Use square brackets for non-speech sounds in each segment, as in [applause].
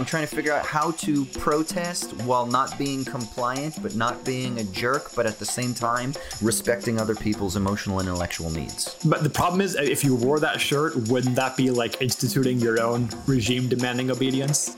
I'm trying to figure out how to protest while not being compliant, but not being a jerk, but at the same time respecting other people's emotional and intellectual needs. But the problem is, if you wore that shirt, wouldn't that be like instituting your own regime demanding obedience?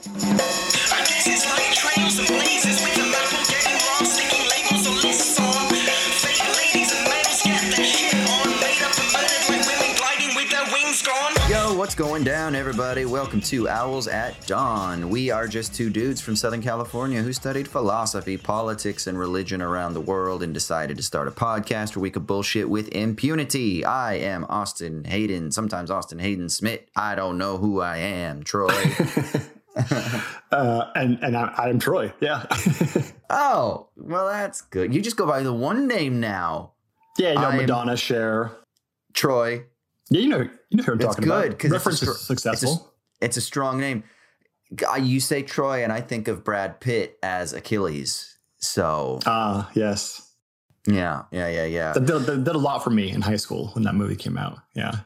What's going down, everybody? Welcome to Owls at Dawn. We are just two dudes from Southern California who studied philosophy, politics, and religion around the world and decided to start a podcast where we could bullshit with impunity. I am Austin Hayden, sometimes Austin Hayden Smith. I don't know who I am, Troy. [laughs] uh, and and I, I'm Troy. Yeah. [laughs] oh, well, that's good. You just go by the one name now. Yeah, you know, I'm Madonna, Cher, Troy. Yeah, you know, you know who I'm it's talking good, about. Reference it's successful. It's a, it's a, strong name. You say Troy, and I think of Brad Pitt as Achilles. So ah, uh, yes, yeah, yeah, yeah, yeah. That did, that did, a lot for me in high school when that movie came out. Yeah,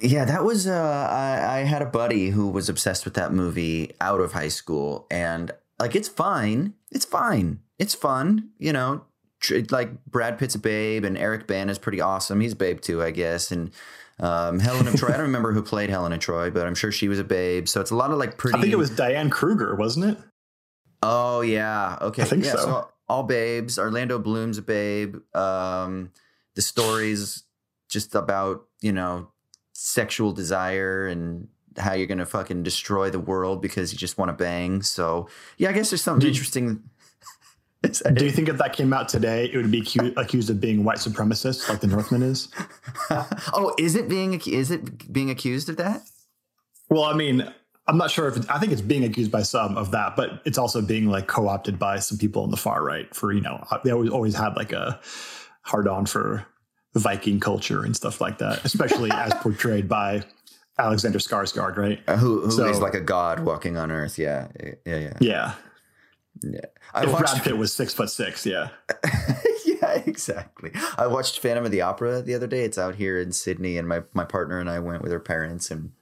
yeah, that was. Uh, I, I had a buddy who was obsessed with that movie out of high school, and like, it's fine. It's fine. It's fun. You know, tr- like Brad Pitt's a babe, and Eric Bana is pretty awesome. He's a babe too, I guess, and um, Helen of Troy. I don't remember who played Helen of Troy, but I'm sure she was a babe. So it's a lot of like pretty. I think it was Diane Kruger, wasn't it? Oh yeah. Okay. I think yeah, so. so. All babes. Orlando Bloom's a babe. Um, the stories just about you know sexual desire and how you're gonna fucking destroy the world because you just want to bang. So yeah, I guess there's something interesting do you think if that came out today, it would be accused of being white supremacist, like the Northman is? [laughs] oh, is it being is it being accused of that? Well, I mean, I'm not sure if I think it's being accused by some of that, but it's also being like co-opted by some people on the far right for you know they always always had like a hard on for Viking culture and stuff like that, especially as [laughs] portrayed by Alexander Skarsgård, right? Uh, who who so, is like a god walking on Earth? Yeah, yeah, yeah. Yeah. Yeah, I if watched, Brad Pitt was six foot six. Yeah, [laughs] yeah, exactly. I watched Phantom of the Opera the other day. It's out here in Sydney, and my my partner and I went with her parents, and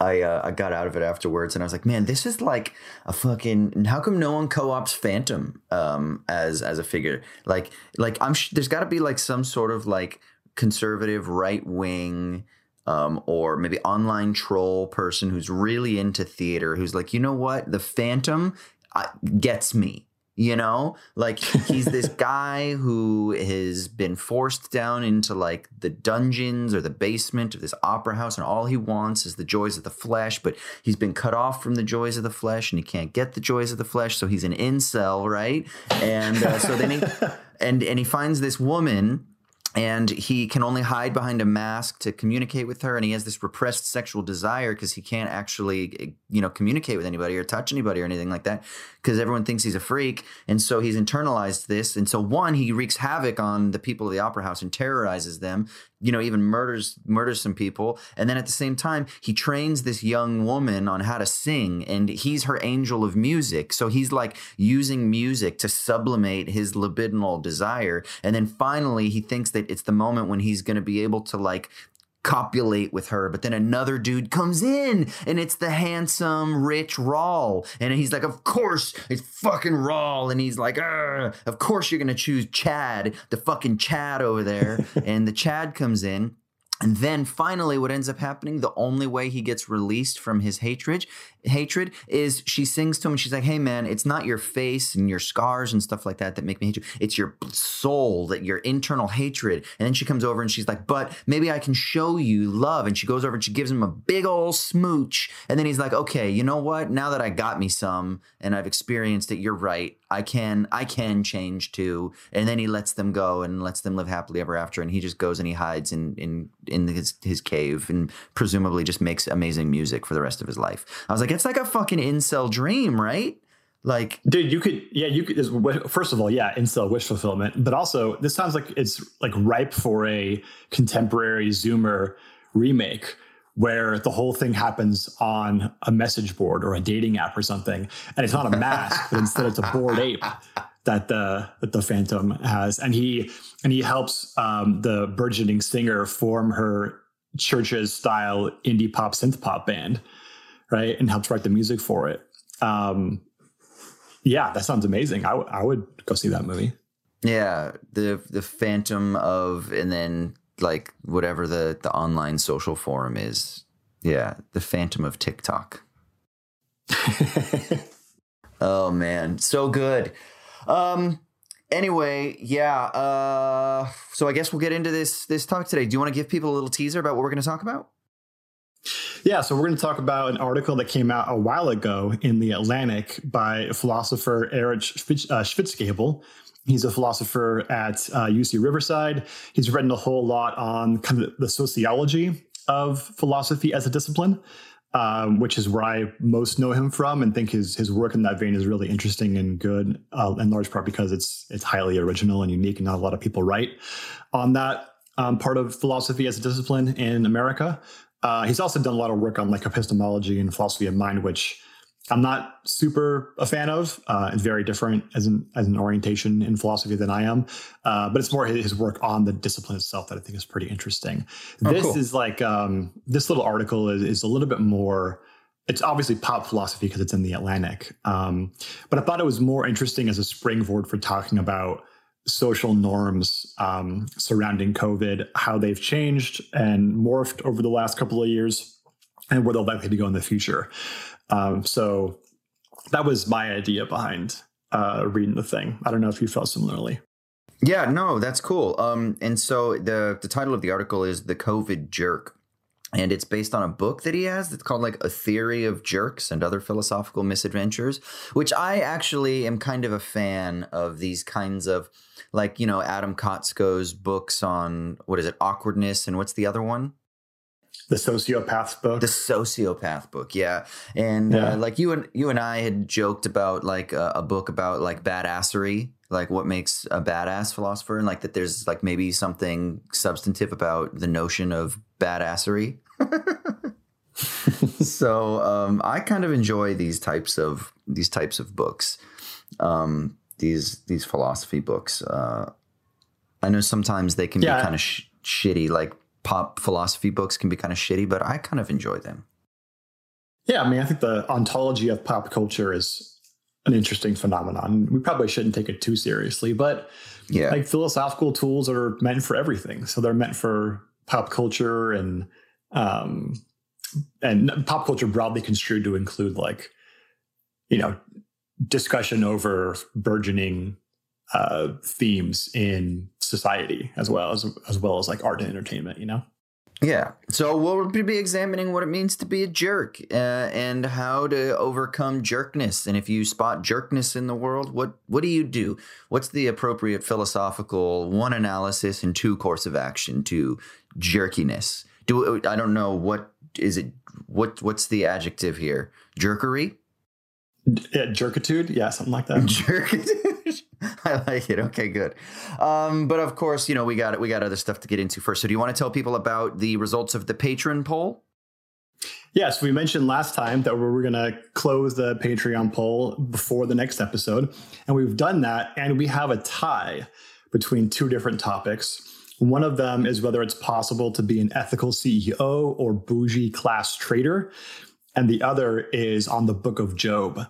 I uh, I got out of it afterwards, and I was like, man, this is like a fucking. How come no one co-ops Phantom um, as as a figure? Like like I'm sh- there's got to be like some sort of like conservative right wing. Um, or maybe online troll person who's really into theater, who's like, you know what, the Phantom gets me you know? Like he's this [laughs] guy who has been forced down into like the dungeons or the basement of this opera house and all he wants is the joys of the flesh but he's been cut off from the joys of the flesh and he can't get the joys of the flesh so he's an incel right? And uh, so then he [laughs] and and he finds this woman and he can only hide behind a mask to communicate with her. And he has this repressed sexual desire because he can't actually eh, you know communicate with anybody or touch anybody or anything like that because everyone thinks he's a freak. And so he's internalized this. And so one he wreaks havoc on the people of the opera house and terrorizes them you know even murders murders some people. And then at the same time he trains this young woman on how to sing and he's her angel of music. So he's like using music to sublimate his libidinal desire. And then finally he thinks that it's the moment when he's going to be able to like copulate with her, but then another dude comes in and it's the handsome, rich Raoul. And he's like, Of course, it's fucking Raoul. And he's like, Of course, you're going to choose Chad, the fucking Chad over there. [laughs] and the Chad comes in and then finally, what ends up happening, the only way he gets released from his hatred, hatred is she sings to him and she's like, Hey man, it's not your face and your scars and stuff like that that make me hate you. It's your soul, that your internal hatred. And then she comes over and she's like, But maybe I can show you love. And she goes over and she gives him a big old smooch. And then he's like, Okay, you know what? Now that I got me some and I've experienced it, you're right. I can I can change too. And then he lets them go and lets them live happily ever after. And he just goes and he hides in in in his his cave and presumably just makes amazing music for the rest of his life. I was like, it's like a fucking incel dream, right? Like, dude, you could, yeah, you could. First of all, yeah, incel wish fulfillment, but also this sounds like it's like ripe for a contemporary Zoomer remake where the whole thing happens on a message board or a dating app or something, and it's not a mask, but instead it's a bored ape that the that the Phantom has, and he and he helps um, the burgeoning singer form her Chvrches style indie pop synth pop band, right? And helped write the music for it. Um, yeah, that sounds amazing. I, w- I would go see that movie. Yeah, the the Phantom of, and then like whatever the the online social forum is. Yeah, the Phantom of TikTok. [laughs] oh man, so good. Um. Anyway, yeah. Uh. So I guess we'll get into this this talk today. Do you want to give people a little teaser about what we're going to talk about? Yeah, so we're going to talk about an article that came out a while ago in the Atlantic by philosopher Eric uh, Schwitzgebel. He's a philosopher at uh, UC Riverside. He's written a whole lot on kind of the sociology of philosophy as a discipline, um, which is where I most know him from, and think his his work in that vein is really interesting and good, uh, in large part because it's it's highly original and unique, and not a lot of people write on that um, part of philosophy as a discipline in America. Uh, he's also done a lot of work on like epistemology and philosophy of mind, which I'm not super a fan of. Uh, it's very different as an as an orientation in philosophy than I am, uh, but it's more his work on the discipline itself that I think is pretty interesting. Oh, this cool. is like um, this little article is, is a little bit more. It's obviously pop philosophy because it's in the Atlantic, um, but I thought it was more interesting as a springboard for talking about social norms um, surrounding COVID, how they've changed and morphed over the last couple of years, and where they're likely to go in the future. Um, so that was my idea behind uh, reading the thing. I don't know if you felt similarly. Yeah, no, that's cool. Um, and so the the title of the article is "The COVID Jerk." and it's based on a book that he has that's called like a theory of jerks and other philosophical misadventures which i actually am kind of a fan of these kinds of like you know adam kotsko's books on what is it awkwardness and what's the other one? The sociopath book? The sociopath book yeah. And uh, yeah. Uh, like you and you and i had joked about like a, a book about like badassery like what makes a badass philosopher and like that there's like maybe something substantive about the notion of badassery. [laughs] So um, i kind of enjoy these types of these types of books. Um, these these philosophy books uh, i know sometimes they can yeah. be kind of sh- shitty like pop philosophy books can be kind of shitty but i kind of enjoy them yeah i mean i think the ontology of pop culture is an interesting phenomenon. We probably shouldn't take it too seriously, but yeah, like philosophical tools are meant for everything. So they're meant for pop culture and um and pop culture broadly construed to include like you know discussion over burgeoning uh themes in society as well as as well as like art and entertainment, you know. Yeah. So we'll be examining what it means to be a jerk uh, and how to overcome jerkness. And if you spot jerkness in the world, what what do you do? What's the appropriate philosophical one analysis and two course of action to jerkiness? Do I don't know what is it what what's the adjective here? Jerkery? Yeah, jerkitude? Yeah, something like that. Jerkitude. [laughs] I like it. Okay, good. Um, but of course, you know we got we got other stuff to get into first. So, do you want to tell people about the results of the Patreon poll? Yes, we mentioned last time that we were going to close the Patreon poll before the next episode, and we've done that, and we have a tie between two different topics. One of them is whether it's possible to be an ethical CEO or bougie class traitor, and the other is on the Book of Job.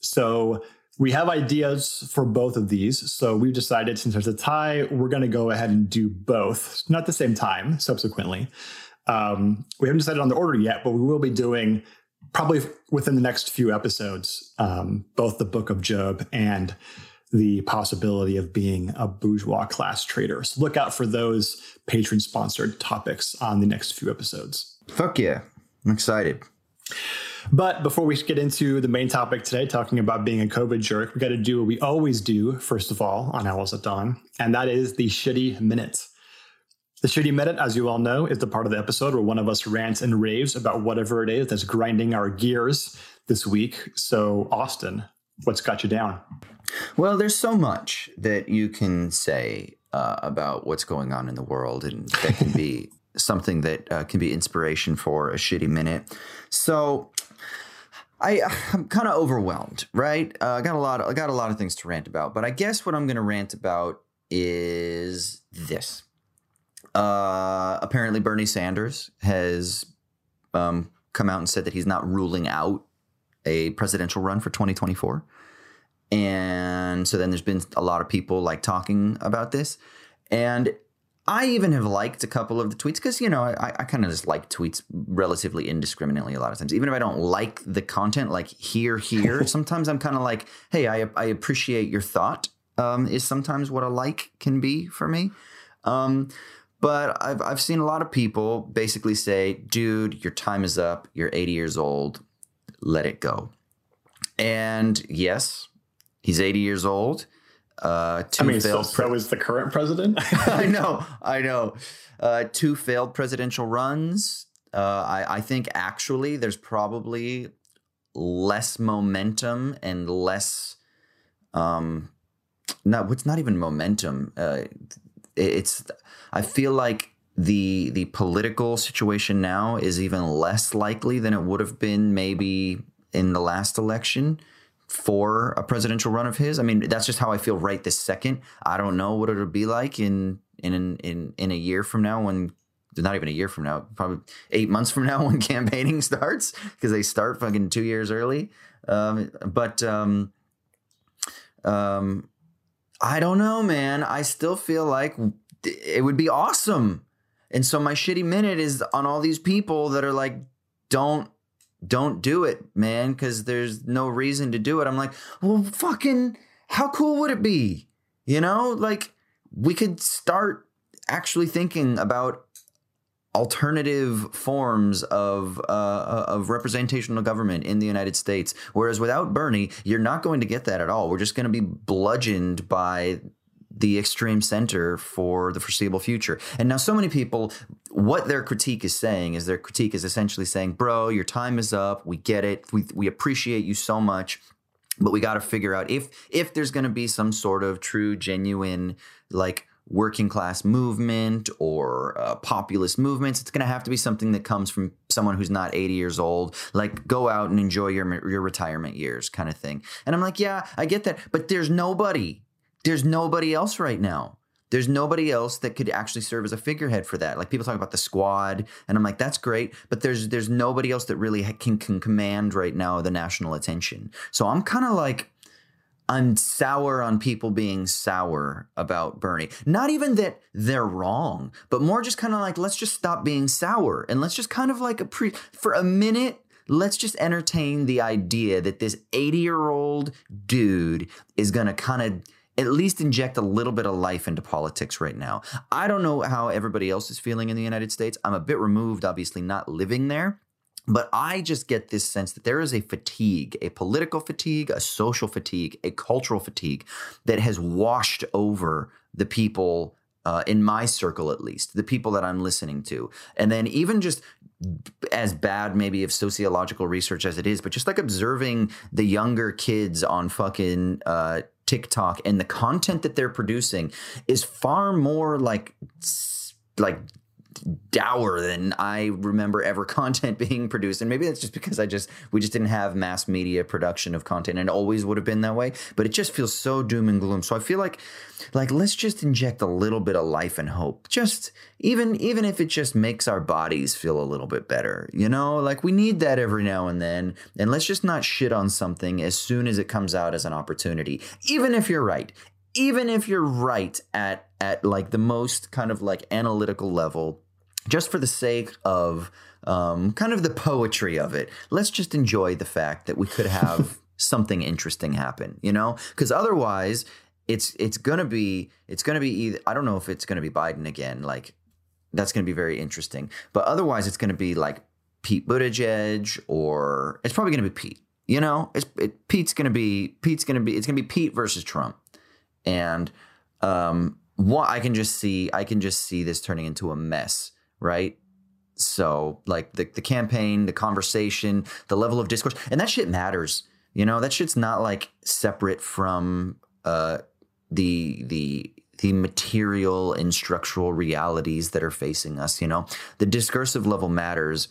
So we have ideas for both of these. So we've decided since there's a tie, we're going to go ahead and do both, not the same time, subsequently. Um, we haven't decided on the order yet, but we will be doing probably within the next few episodes um, both the book of Job and the possibility of being a bourgeois class traitor. So look out for those Patreon sponsored topics on the next few episodes. Fuck yeah. I'm excited. But before we get into the main topic today, talking about being a COVID jerk, we got to do what we always do, first of all, on Owls at Dawn, and that is the shitty minute. The shitty minute, as you all know, is the part of the episode where one of us rants and raves about whatever it is that's grinding our gears this week. So, Austin, what's got you down? Well, there's so much that you can say uh, about what's going on in the world, and that can be [laughs] something that uh, can be inspiration for a shitty minute. So I I'm kind of overwhelmed, right? Uh, I got a lot. I got a lot of things to rant about, but I guess what I'm going to rant about is this. Uh, apparently, Bernie Sanders has um, come out and said that he's not ruling out a presidential run for 2024. And so then there's been a lot of people like talking about this. And I even have liked a couple of the tweets because, you know, I, I kind of just like tweets relatively indiscriminately a lot of times. Even if I don't like the content, like here, here, [laughs] sometimes I'm kind of like, hey, I, I appreciate your thought, um, is sometimes what a like can be for me. Um, but I've, I've seen a lot of people basically say, dude, your time is up. You're 80 years old. Let it go. And yes, he's 80 years old. Uh, two I mean, failed so, so is the current president. [laughs] I [laughs] know, I know. Uh, two failed presidential runs. Uh, I, I think actually there's probably less momentum and less. Um, no, it's not even momentum. Uh, it's. I feel like the the political situation now is even less likely than it would have been maybe in the last election for a presidential run of his. I mean, that's just how I feel right this second. I don't know what it'll be like in in in in a year from now when not even a year from now, probably eight months from [laughs] now when campaigning [laughs] starts because they start fucking two years early. Um, but um, um, I don't know, man. I still feel like it would be awesome. And so my shitty minute is on all these people that are like, don't don't do it, man, because there's no reason to do it. I'm like, well, fucking, how cool would it be? You know, like we could start actually thinking about alternative forms of uh, uh, of representational government in the United States. Whereas without Bernie, you're not going to get that at all. We're just going to be bludgeoned by the extreme center for the foreseeable future. And now, so many people, what their critique is saying is their critique is essentially saying, bro, your time is up. We get it. We, we appreciate you so much. But we got to figure out if if there's going to be some sort of true, genuine, like working class movement or uh, populist movements. It's going to have to be something that comes from someone who's not 80 years old. Like go out and enjoy your your retirement years, kind of thing. And I'm like, yeah, I get that, but there's nobody there's nobody else right now. There's nobody else that could actually serve as a figurehead for that. Like people talk about the squad, and I'm like, that's great, but there's there's nobody else that really can can command right now the national attention. So I'm kind of like, I'm sour on people being sour about Bernie. Not even that they're wrong, but more just kind of like, let's just stop being sour and let's just kind of like a pre for a minute let's just entertain the idea that this 80 year old dude is going to kind of at least inject a little bit of life into politics right now. I don't know how everybody else is feeling in the United States. I'm a bit removed, obviously, not living there. But I just get this sense that there is a fatigue, a political fatigue, a social fatigue, a cultural fatigue that has washed over the people uh, in my circle, at least, the people that I'm listening to. And then even just as bad maybe of sociological research as it is, but just like observing the younger kids on fucking uh, TikTok and the content that they're producing is far more like like dour than I remember ever [laughs] content being produced. And maybe that's just because I just we just didn't have mass media production of content and always would have been that way. But it just feels so doom and gloom. So I feel like like let's just inject a little bit of life and hope. Just even even if it just makes our bodies feel a little bit better. You know, like we need that every now and then. And let's just not shit on something as soon as it comes out as an opportunity. Even if you're right even if you're right at at like the most kind of like analytical level just for the sake of um, kind of the poetry of it. Let's just enjoy the fact that we could have [laughs] something interesting happen you know? Because otherwise it's it's gonna be it's gonna be either i don't know if it's gonna be biden again like that's gonna be very interesting. But otherwise it's gonna be like pete buttigieg or it's probably gonna be pete you know? It's it, pete's gonna be pete's gonna be it's gonna be pete versus trump. And um, what I can just see, I can just see this turning into a mess, right? So like the the campaign, the conversation, the level of discourse, and that shit matters. You know, that shit's not like separate from uh, the the the material and structural realities that are facing us. You know, the discursive level matters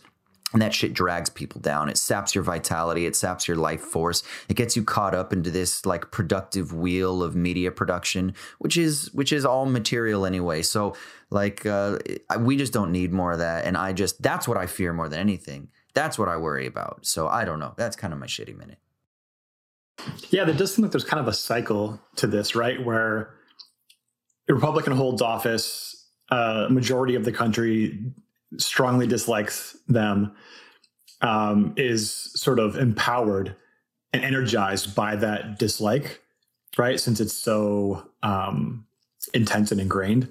and that shit drags people down. It saps your vitality. It saps your life force. It gets you caught up into this like productive wheel of media production, which is which is all material anyway. So like uh, we just don't need more of that. And I just that's what I fear more than anything. That's what I worry about. So I don't know. That's kind of my shitty minute. Yeah, there does seem like there's kind of a cycle to this, right? Where a Republican holds office, a uh, majority of the country strongly dislikes them um, is sort of empowered and energized by that dislike, right? Since it's so um, intense and ingrained.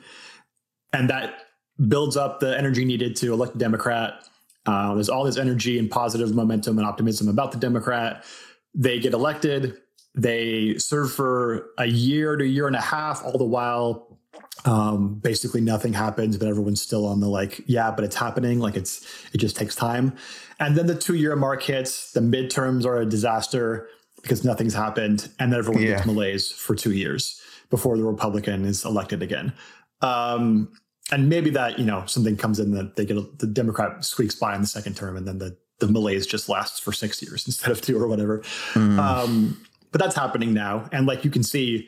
And that builds up the energy needed to elect a Democrat. Uh, there's all this energy and positive momentum and optimism about the Democrat. They get elected. They serve for a year to a year and a half, all the while um, basically nothing happens, but everyone's still on the like, yeah, but it's happening. Like it's, it just takes time. And then the two year mark hits, the midterms are a disaster because nothing's happened. And then everyone yeah. gets malaise for two years before the Republican is elected again. Um, and maybe that, you know, something comes in that they get a, the Democrat squeaks by in the second term and then the, the malaise just lasts for six years [laughs] instead of two or whatever. Mm. Um, but that's happening now. And like you can see,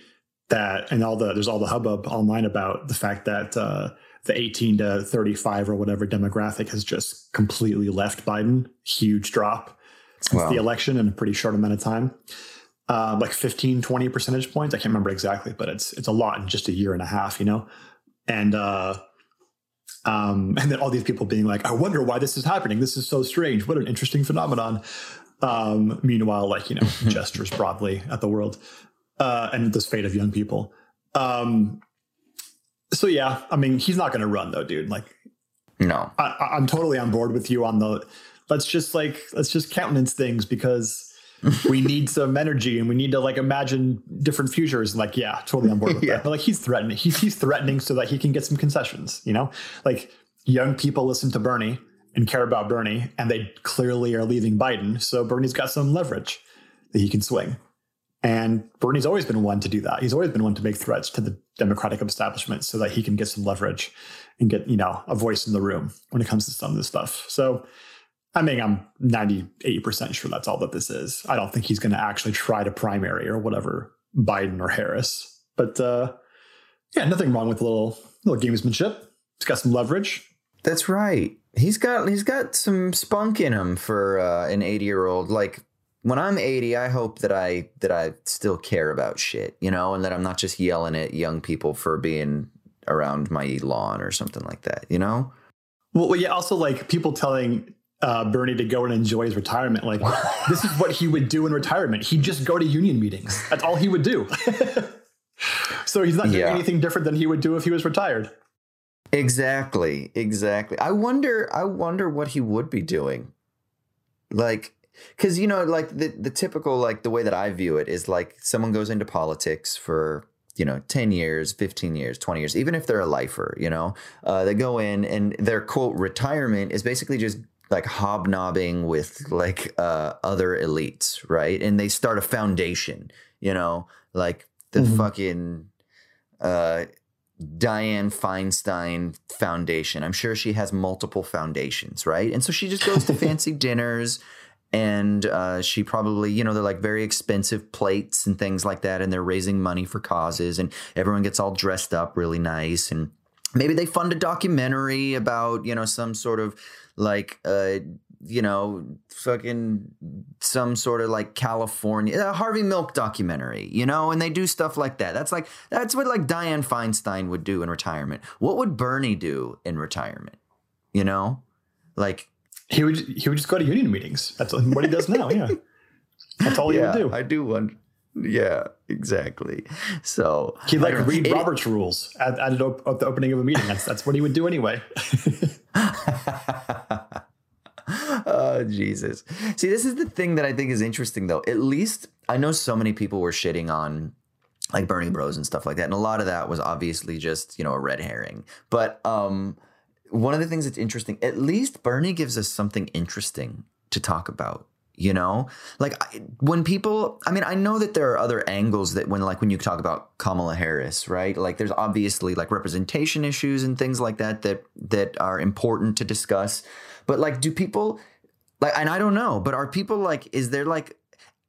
that and all the there's all the hubbub online about the fact that uh, the 18 to 35 or whatever demographic has just completely left Biden. Huge drop since wow. the election in a pretty short amount of time. Uh, like 15, 20 percentage points. I can't remember exactly, but it's it's a lot in just a year and a half, you know? And uh um, [laughs] and then all these people being like, I wonder why this is happening. This is so strange. What an interesting phenomenon. Um, meanwhile, like, you know, [laughs] gestures broadly at the world uh, and this fate of young people. Um, so yeah, I mean, he's not going to run though, dude. Like, no, I, I'm totally on board with you on the. Let's just like let's just countenance things because [laughs] we need some energy and we need to like imagine different futures. Like, yeah, totally on board with [laughs] yeah. that. But like, he's threatening. He's he's threatening so that he can get some concessions. You know, like young people listen to Bernie and care about Bernie, and they clearly are leaving Biden. So Bernie's got some leverage that he can swing. And Bernie's always been one to do that. He's always been one to make threats to the Democratic establishment so that he can get some leverage and get, you know, a voice in the room when it comes to some of this stuff. So I mean, I'm 98% sure that's all that this is. I don't think he's going to actually try to primary or whatever Biden or Harris. But uh, yeah, nothing wrong with a little little gamesmanship. He's got some leverage. That's right. He's got he's got some spunk in him for uh, an 80 year old. Like when I'm 80, I hope that I that I still care about shit, you know, and that I'm not just yelling at young people for being around my lawn or something like that, you know? Well, yeah, also like people telling uh, Bernie to go and enjoy his retirement. Like [laughs] this is what he would do in retirement. He'd just go to union meetings. That's all he would do. [laughs] so he's not doing yeah. anything different than he would do if he was retired. Exactly. Exactly. I wonder I wonder what he would be doing. Like because you know like the, the typical like the way that i view it is like someone goes into politics for you know 10 years 15 years 20 years even if they're a lifer you know uh, they go in and their quote retirement is basically just like hobnobbing with like uh, other elites right and they start a foundation you know like the mm-hmm. fucking uh, Dianne Feinstein Foundation. I'm sure she has multiple foundations, right? And so she just goes to [laughs] fancy dinners and uh, she probably you know they're like very expensive plates and things like that and they're raising money for causes and everyone gets all dressed up really nice and maybe they fund a documentary about you know some sort of like uh you know fucking some sort of like california harvey milk documentary you know and they do stuff like that. That's like that's what like dianne feinstein would do in retirement. What would bernie do in retirement? You know? Like he would he would just go to union meetings. That's what he does now. Yeah, that's all he would do. I do wonder. Yeah, exactly. So he'd like read it, Robert's rules at, at, op- at, the opening of a meeting. That's that's what he would do anyway. [laughs] oh Jesus! See, this is the thing that I think is interesting, though. At least I know so many people were shitting on like Bernie Bros and stuff like that, and a lot of that was obviously just you know a red herring. But um, one of the things that's interesting, at least Bernie gives us something interesting to talk about. You know, like when people, I mean, I know that there are other angles that when, like, when you talk about Kamala Harris, right? Like, there's obviously like representation issues and things like that that that are important to discuss. But like, do people Like, and I don't know, but are people like, is there like,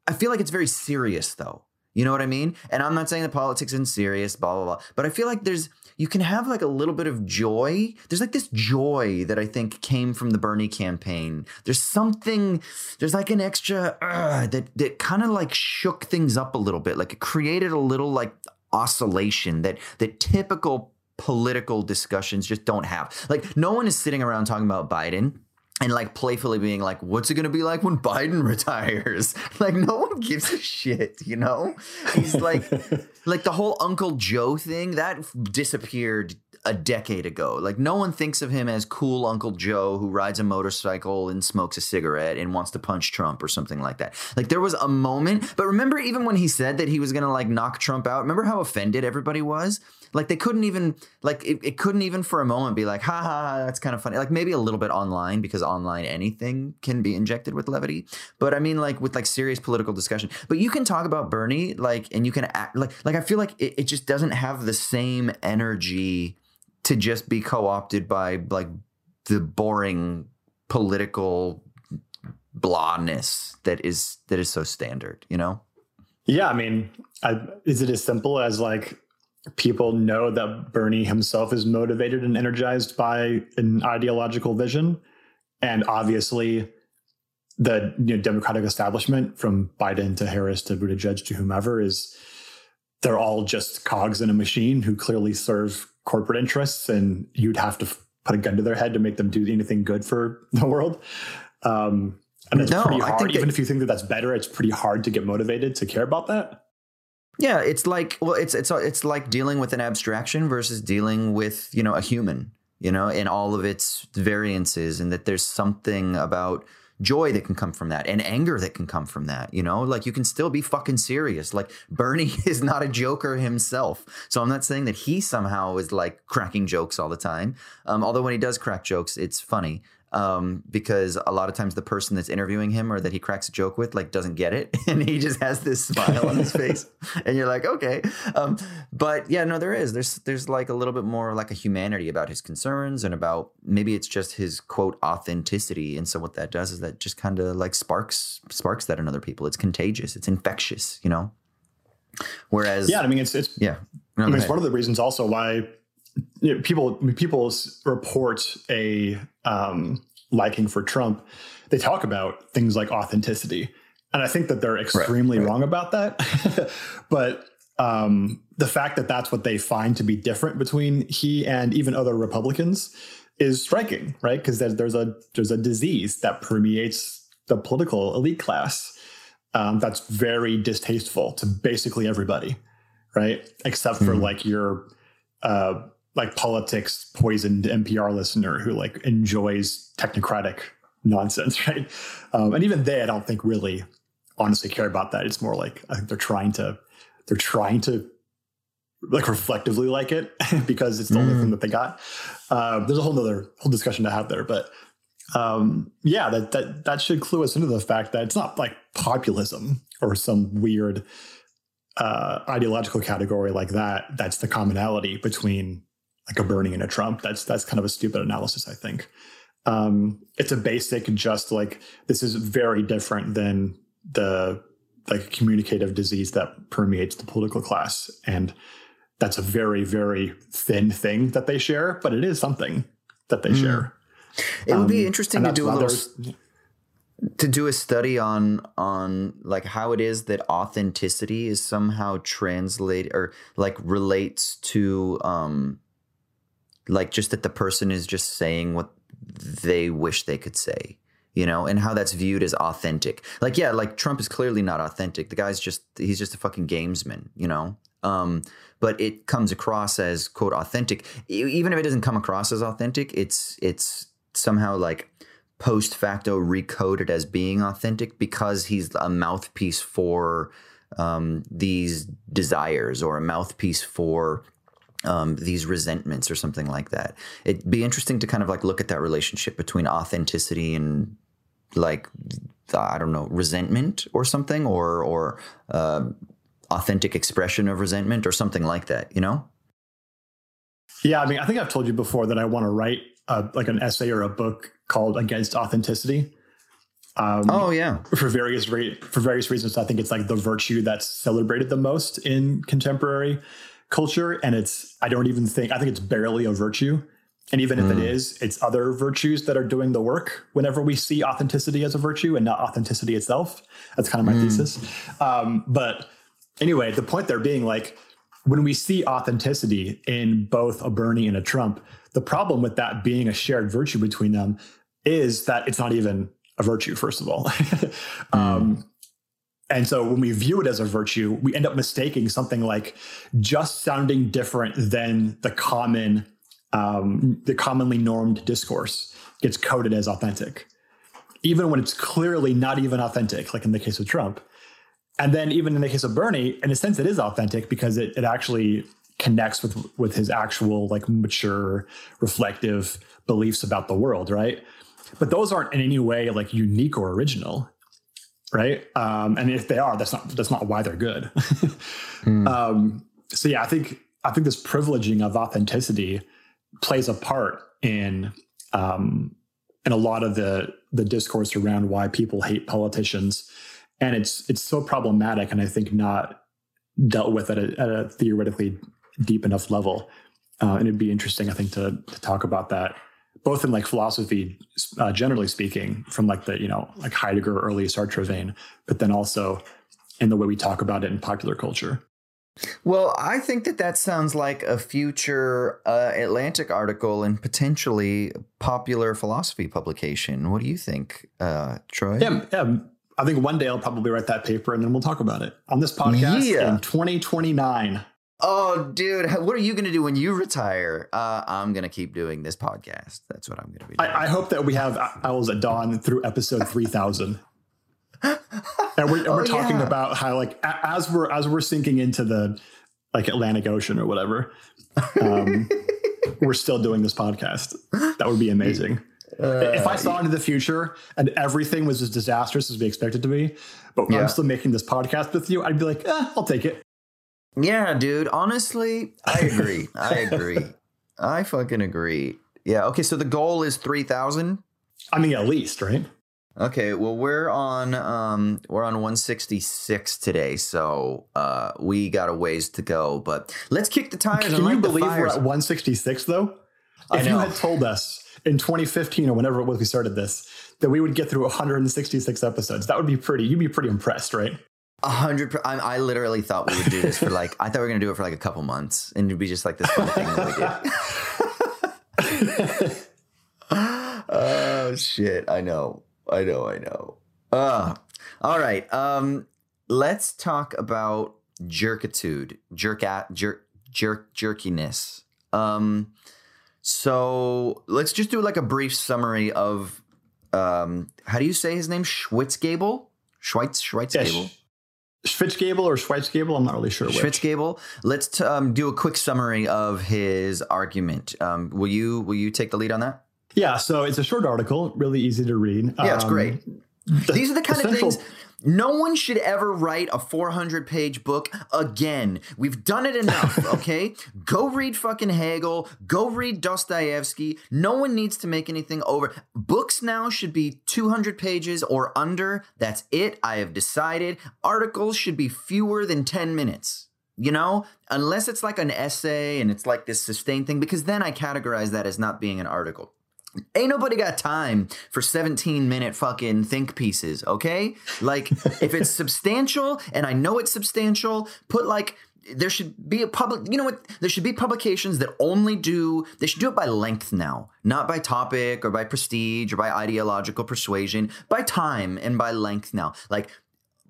I feel like it's very serious though. You know what I mean? And I'm not saying that politics isn't serious, blah, blah, blah. But I feel like there's, you can have like a little bit of joy. There's like this joy that I think came from the Bernie campaign. There's something, there's like an extra uh, that, that kind of like shook things up a little bit. Like it created a little like oscillation that, that typical political discussions just don't have. Like no one is sitting around talking about Biden and like playfully being like, what's it going to be like when Biden [laughs] retires? [laughs] Like no one gives a shit, you know? He's like, [laughs] like the whole Uncle Joe thing that disappeared a decade ago. Like no one thinks of him as cool Uncle Joe who rides a motorcycle and smokes a cigarette and wants to punch Trump or something like that. Like there was a moment, but remember even when he said that he was going to like knock Trump out, remember how offended everybody was? Like they couldn't even like it, it couldn't even for a moment be like, ha ha, ha that's kind of funny. Like maybe a little bit online because online anything can be injected with levity. But I mean like with like serious political discussion. But you can talk about Bernie like and you can act like like I feel like it, it just doesn't have the same energy to just be co-opted by like the boring political blahness that is that is so standard, you know? Yeah, I mean, I, is it as simple as like people know that Bernie himself is motivated and energized by an ideological vision, and obviously the you know, Democratic establishment, from Biden to Harris to Buttigieg to whomever, is they're all just cogs in a machine who clearly serve corporate interests, and you'd have to put a gun to their head to make them do anything good for [laughs] the world. Um, and it's no, pretty hard. Even that, if you think that that's better, it's pretty hard to get motivated to care about that. Yeah, it's like well, it's it's it's like dealing with an abstraction versus dealing with you know a human, you know, in all of its variances, and that there's something about joy that can come from that and anger that can come from that you know? Like you can still be fucking serious. Like [laughs] bernie is not a joker himself. So i'm not saying that he somehow is like cracking jokes all the time. Um, although when he does crack jokes it's funny um, because a lot of times the person that's interviewing him or that he cracks a joke with like doesn't get it. [laughs] And he just has this smile on his [laughs] face. And you're like okay. Um, but yeah no there is. There's there's like a little bit more like a humanity about his concerns and about maybe it's just his quote authenticity. And so what that does is that just kind of like sparks sparks that in other people. It's contagious. It's infectious you know? Whereas yeah i mean it's it's yeah. No, I mean, it's one of the reasons also why you know, people people report a um, liking for Trump, they talk about things like authenticity, and I think that they're extremely right, right. wrong about that. [laughs] but um, the fact that that's what they find to be different between he and even other Republicans is striking, right? Because there's, there's a there's a disease that permeates the political elite class um, that's very distasteful to basically everybody, right? Except for mm-hmm. like your uh, like politics poisoned NPR listener who like enjoys technocratic nonsense, [laughs] right? Um, and even they, I don't think really honestly care about that. It's more like I think they're trying to they're trying to like reflectively like it [laughs] because it's the mm. only thing mm. that they got. Uh, there's a whole other whole discussion to have there, but um, yeah, that that that should clue us into the fact that it's not like populism or some weird uh, ideological category like that. That's the commonality between like a Bernie and a Trump. That's that's kind of a stupid analysis, I think. Um, it's a basic, just like this is very different than the like communicative disease that permeates the political class, and that's a very very thin thing that they share, but it is something that they mm. share. It would be um, interesting to do a little to do a study on on like how it is that authenticity is somehow translate or like relates to um like just that the person is just saying what they wish they could say you know and how that's viewed as authentic. Like yeah like trump is clearly not authentic. The guy's just he's just a fucking gamesman you know? Um, but it comes across as quote authentic. Even if it doesn't come across as authentic it's it's somehow like post facto recoded as being authentic because he's a mouthpiece for um, these desires or a mouthpiece for um, these resentments or something like that. It'd be interesting to kind of like look at that relationship between authenticity and like I don't know resentment or something or or uh, authentic expression of resentment or something like that. You know? Yeah, I mean, I think I've told you before that I want to write a, like an essay or a book called "Against Authenticity." Um, oh yeah, for various re- for various reasons. I think it's like the virtue that's celebrated the most in contemporary culture, and it's I don't even think I think it's barely a virtue. And even if it Mm. is, it's other virtues that are doing the work. Whenever we see authenticity as a virtue and not authenticity itself, that's kind of my Mm. thesis. Um, but anyway, the point there being like when we see authenticity in both a Bernie and a Trump, the problem with that being a shared virtue between them is that it's not even a virtue, first of all. [laughs] um, and so when we view it as a virtue, we end up mistaking something like just sounding different than the common, um, the commonly normed discourse gets coded as authentic, even when it's clearly not even authentic, like in the case of Trump. And then even in the case of Bernie, in a sense, it is authentic because it, it actually connects with with his actual like mature, reflective beliefs about the world, right? But those aren't in any way like unique or original, right? Um, and if they are, that's not that's not why they're good. [laughs] Hmm. um, so yeah, I think I think this privileging of authenticity plays a part in um, in a lot of the the discourse around why people hate politicians, and it's it's so problematic, and I think not dealt with at a, at a theoretically deep enough level. Uh, and it'd be interesting, I think, to, to talk about that, both in like philosophy, uh, generally speaking, from like the you know like Heidegger, early Sartre vein, but then also in the way we talk about it in popular culture. Well, I think that that sounds like a future uh, Atlantic article and potentially popular philosophy publication. What do you think, uh, Troy? Yeah, yeah. I think one day I'll probably write that paper and then we'll talk about it on this podcast Yeah. in 2029. Oh, dude, what are you going to do when you retire? Uh, I'm going to keep doing this podcast. That's what I'm going to be doing. I, I hope that we have Owls at Dawn through episode 3000. and we're, and we're [laughs] Oh, talking yeah. about how like as we're as we're sinking into the like Atlantic Ocean or whatever, um, [laughs] we're still doing this podcast. That would be amazing. if I saw into the future and everything was as disastrous as we expect it to be, but Yeah. I'm still making this podcast with you, I'd be like, eh, I'll take it. Yeah, dude. Honestly, I agree. I [laughs] agree. I fucking agree. Yeah. Okay. So the goal is three thousand. I mean, at least, right? Okay. Well, we're on um we're on one sixty six today, so uh we got a ways to go. But let's kick the tires. Can you believe we're at 166 though? I If you had told us in 2015 or whenever it was we started this that we would get through 166 episodes, that would be pretty. You'd be pretty impressed, right? A hundred. I, I literally thought we would do this for like. I thought we were gonna do it for like a couple months, and it'd be just like this fun thing that we did. [laughs] oh shit! I know. I know. I know. Uh, all right. Um, let's talk about jerkitude, jerk at jerk jerk jerkiness. Um, so let's just do like a brief summary of um, how do you say his name? Schwitzgable. Schweitz Schweitzgable. Schwitzgable or Schweitzgable, I'm not really sure which. Schwitzgable. Let's t- um, do a quick summary of his argument. Um, will you will you take the lead on that? Yeah, so it's a short article, really easy to read. Yeah, it's Um, great. the- These are the kind of central- things no one should ever write a 400 page book again. We've done it enough, [laughs] okay? go read fucking Hegel. Go read Dostoevsky. No one needs to make anything over. Books now should be 200 pages or under. That's it. I have decided. Articles should be fewer than 10 minutes. You know, unless it's like an essay and it's like this sustained thing, because then I categorize that as not being an article. Ain't nobody got time for 17 minute fucking think pieces, okay? Like, [laughs] if it's substantial, and I know it's substantial, put like, there should be a public, you know what? There should be publications that only do, they should do it by length now, not by topic or by prestige or by ideological persuasion, by time and by length now. Like,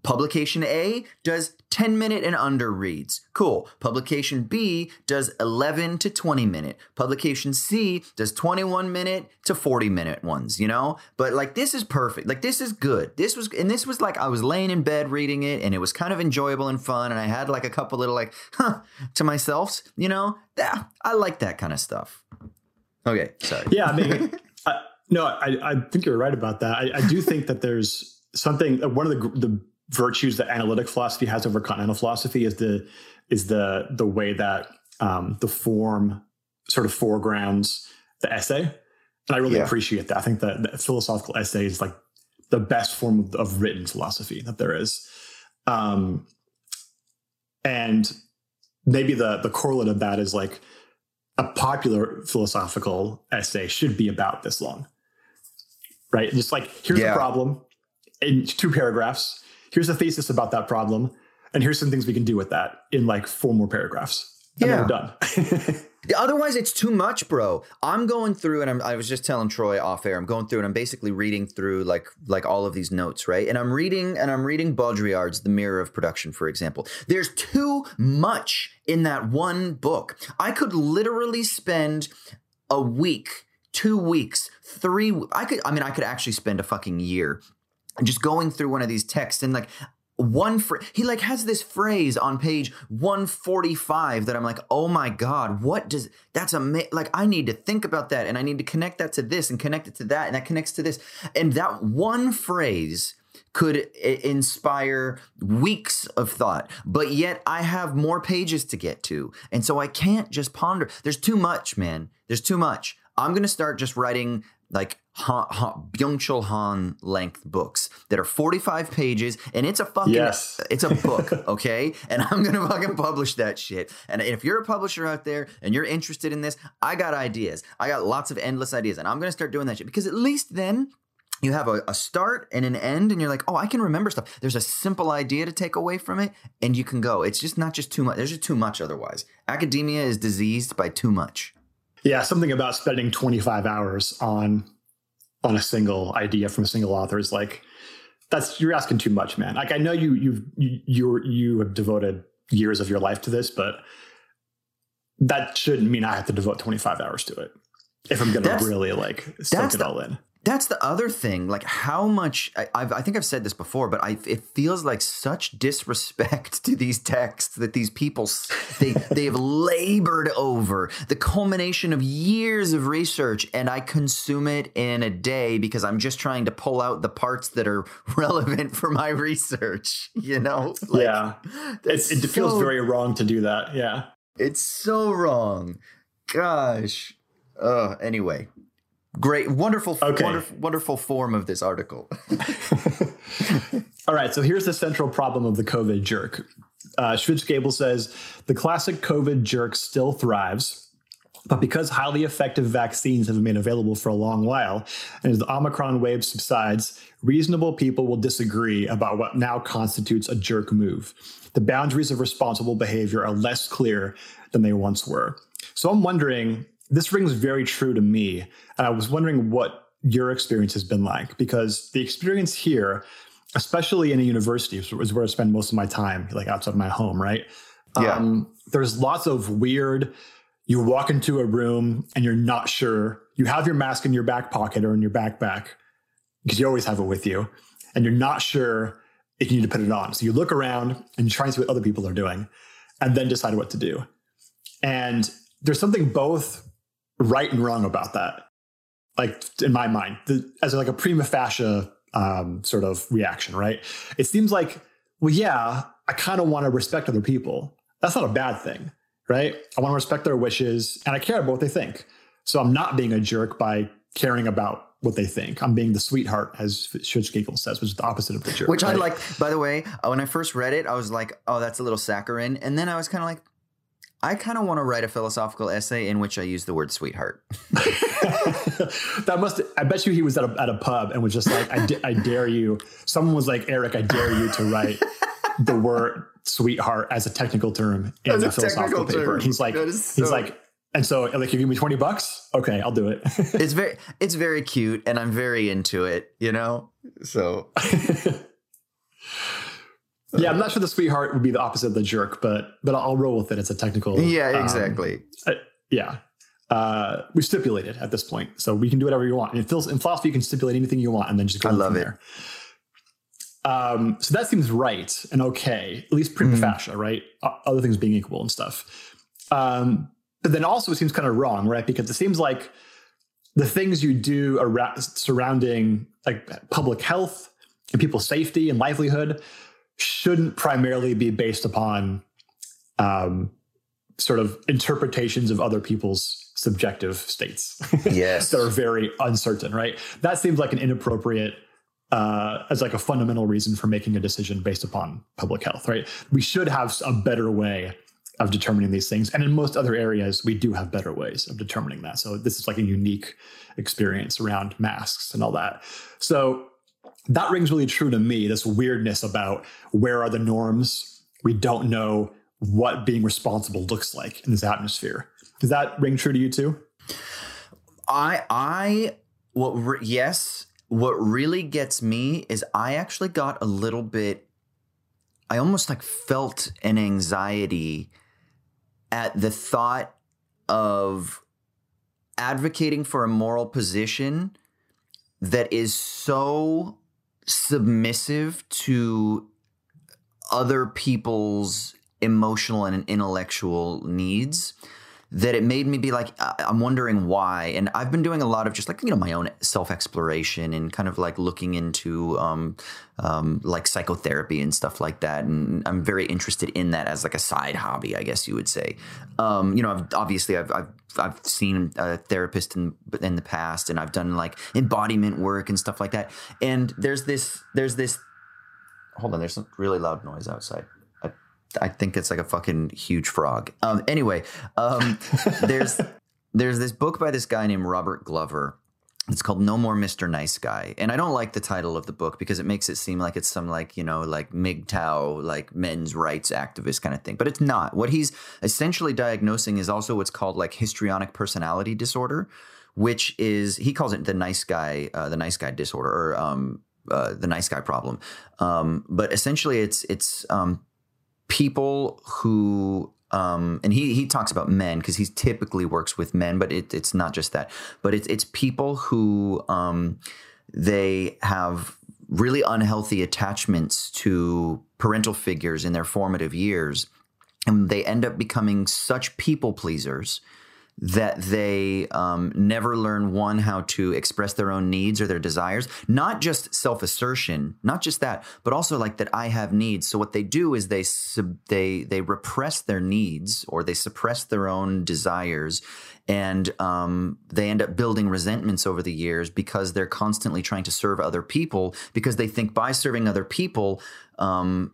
Publication A does 10 minute and under reads. Cool. Publication B does 11 to 20 minute. Publication C does 21 minute to 40 minute ones, you know? But like this is perfect. Like this is good. This was and this was like I was laying in bed reading it and it was kind of enjoyable and fun and I had like a couple little like huh to myself, you know? Yeah, I like that kind of stuff. Okay, sorry. Yeah, I mean, [laughs] I, no, I, I think you're right about that. I, I do think that there's something. uh, One of the the virtues that analytic philosophy has over continental philosophy is the is the the way that um, the form sort of foregrounds the essay, and I really Yeah. appreciate that. I think that the philosophical essay is like the best form of, of written philosophy that there is. Um, and maybe the the correlate of that is like a popular philosophical essay should be about this long, right? Just like here's yeah. a problem in two paragraphs. Here's a thesis about that problem, and here's some things we can do with that in like four more paragraphs. And yeah, we're done. [laughs] Otherwise, it's too much, bro. I'm going through, and I'm, i was just telling Troy off air. I'm going through, and I'm basically reading through like like all of these notes, right? And I'm reading, and I'm reading Baudrillard's *The Mirror of Production*, for example. There's too much in that one book. I could literally spend a week, two weeks, three. I could. I mean, I could actually spend a fucking year just going through one of these texts and like one he like has this phrase on page 145 that I'm like, "Oh my god, what does that's a ama- like I need to think about that and I need to connect that to this and connect it to that and that connects to this." And that one phrase could inspire weeks of thought, but yet I have more pages to get to. And so I can't just ponder. There's too much, man. There's too much. I'm going to start just writing like ha, ha, Byung-Chul Han length books that are 45 pages and it's a fucking yes. it's a book, [laughs] okay? and I'm gonna fucking publish that shit. And if you're a publisher out there and you're interested in this, I got ideas. I got lots of endless ideas, and I'm gonna start doing that shit because at least then you have a, a, start and an end and you're like oh i can remember stuff there's a simple idea to take away from it and you can go it's just not just too much there's just too much otherwise academia is diseased by too much yeah, something about spending 25 hours on on a single idea from a single author is like that's you're asking too much, man. Like I know you you've you you you have devoted years of your life to this, but that shouldn't mean I have to devote 25 hours to it if I'm going to really like soak it all in. That's the other thing. Like how much I, I've, I think I've said this before, but I, it feels like such disrespect [laughs] to these texts that these people they they have labored over the culmination of years of research, and I consume it in a day because I'm just trying to pull out the parts that are [laughs] relevant for my research. [laughs] You know? Like, yeah, it, it feels very wrong to do that. Yeah, it's so wrong. Gosh. Uh, anyway, Great, wonderful, okay. wonderful, wonderful form of this article. [laughs] All right, so here's the central problem of the COVID jerk. Uh, Schwitzgebel says the classic COVID jerk still thrives, but because highly effective vaccines have been made available for a long while, and as the Omicron wave subsides, reasonable people will disagree about what now constitutes a jerk move. The boundaries of responsible behavior are less clear than they once were. So I'm wondering this rings very true to me. And I was wondering what your experience has been like because the experience here, especially in a university, is where I spend most of my time, like outside of my home, right? Yeah. Um, there's lots of weird. You walk into a room and you're not sure. You have your mask in your back pocket or in your backpack because you always have it with you, and you're not sure if you need to put it on. So you look around and you try and see what other people are doing, and then decide what to do. And there's something both right and wrong about that. Like in my mind, the, as like a prima facie um, sort of reaction, right? It seems like, well, yeah, I kind of want to respect other people. That's not a bad thing, right? I want to respect their wishes and I care about what they think. So I'm not being a jerk by caring about what they think. I'm being the sweetheart, as Schwitzgebel says, which is the opposite of the jerk. Which right? I like, by the way, uh, when I first read it, I was like, oh, that's a little saccharine. And then I was kind of like, I kind of want to write a philosophical essay in which I use the word sweetheart. [laughs] that must, I bet you he was at a, at a pub and was just like, I, I dare you. Someone was like, Eric, I dare you to write the word sweetheart as a technical term in as a philosophical paper. Term. He's like, so... he's like, and so like, you give me 20 bucks. Okay, I'll do it. [laughs] it's very, it's very cute and I'm very into it, you know? So. [laughs] Yeah, I'm not sure the sweetheart would be the opposite of the jerk, but but I'll roll with it. It's a technical. Yeah, um, exactly. Um, uh, yeah, uh, we stipulated at this point, so we can do whatever you want. And in, in philosophy, you can stipulate anything you want, and then just go. I love it. There. Um, so that seems right and okay, at least prima mm-hmm. facie, right? Other things being equal and stuff. Um, but then also it seems kind of wrong, right? Because it seems like the things you do around surrounding like public health and people's safety and livelihood shouldn't primarily be based upon um, sort of interpretations of other people's subjective states. [laughs] Yes. that are very uncertain, right? That seems like an inappropriate uh, as like a fundamental reason for making a decision based upon public health, right? We should have a better way of determining these things. And in most other areas, we do have better ways of determining that. So this is like a unique experience around masks and all that. So that rings really true to me this weirdness about where are the norms? We don't know what being responsible looks like in this atmosphere. Does that ring true to you too? I, I, what, re- yes. What really gets me is I actually got a little bit, I almost like felt an anxiety at the thought of advocating for a moral position that is so submissive to other people's emotional and intellectual needs that it made me be like i'm wondering why and i've been doing a lot of just like you know my own self-exploration and kind of like looking into um, um, like psychotherapy and stuff like that and i'm very interested in that as like a side hobby i guess you would say um, you know I've, obviously I've, I've I've seen a therapist in in the past, and I've done like embodiment work and stuff like that. And there's this, there's this. Hold on, there's some really loud noise outside. I think it's like a fucking huge frog. Um, anyway, um, [laughs] there's there's this book by this guy named Robert Glover. It's called No More Mr. Nice Guy. And I don't like the title of the book because it makes it seem like it's some like, you know, like MGTOW, like men's rights activist kind of thing. But it's not. What he's essentially diagnosing is also what's called like histrionic personality disorder, which is he calls it the nice guy, uh, the nice guy disorder or um, uh, the nice guy problem. Um, but essentially it's it's um, people who um, and he he talks about men because he typically works with men, but it, it's not just that. But it's it's people who um, they have really unhealthy attachments to parental figures in their formative years, and they end up becoming such people pleasers that they um, never learn one how to express their own needs or their desires not just self-assertion not just that but also like that i have needs. So what they do is they sub- they they repress their needs or they suppress their own desires and um, they end up building resentments over the years because they're constantly trying to serve other people because they think by serving other people um,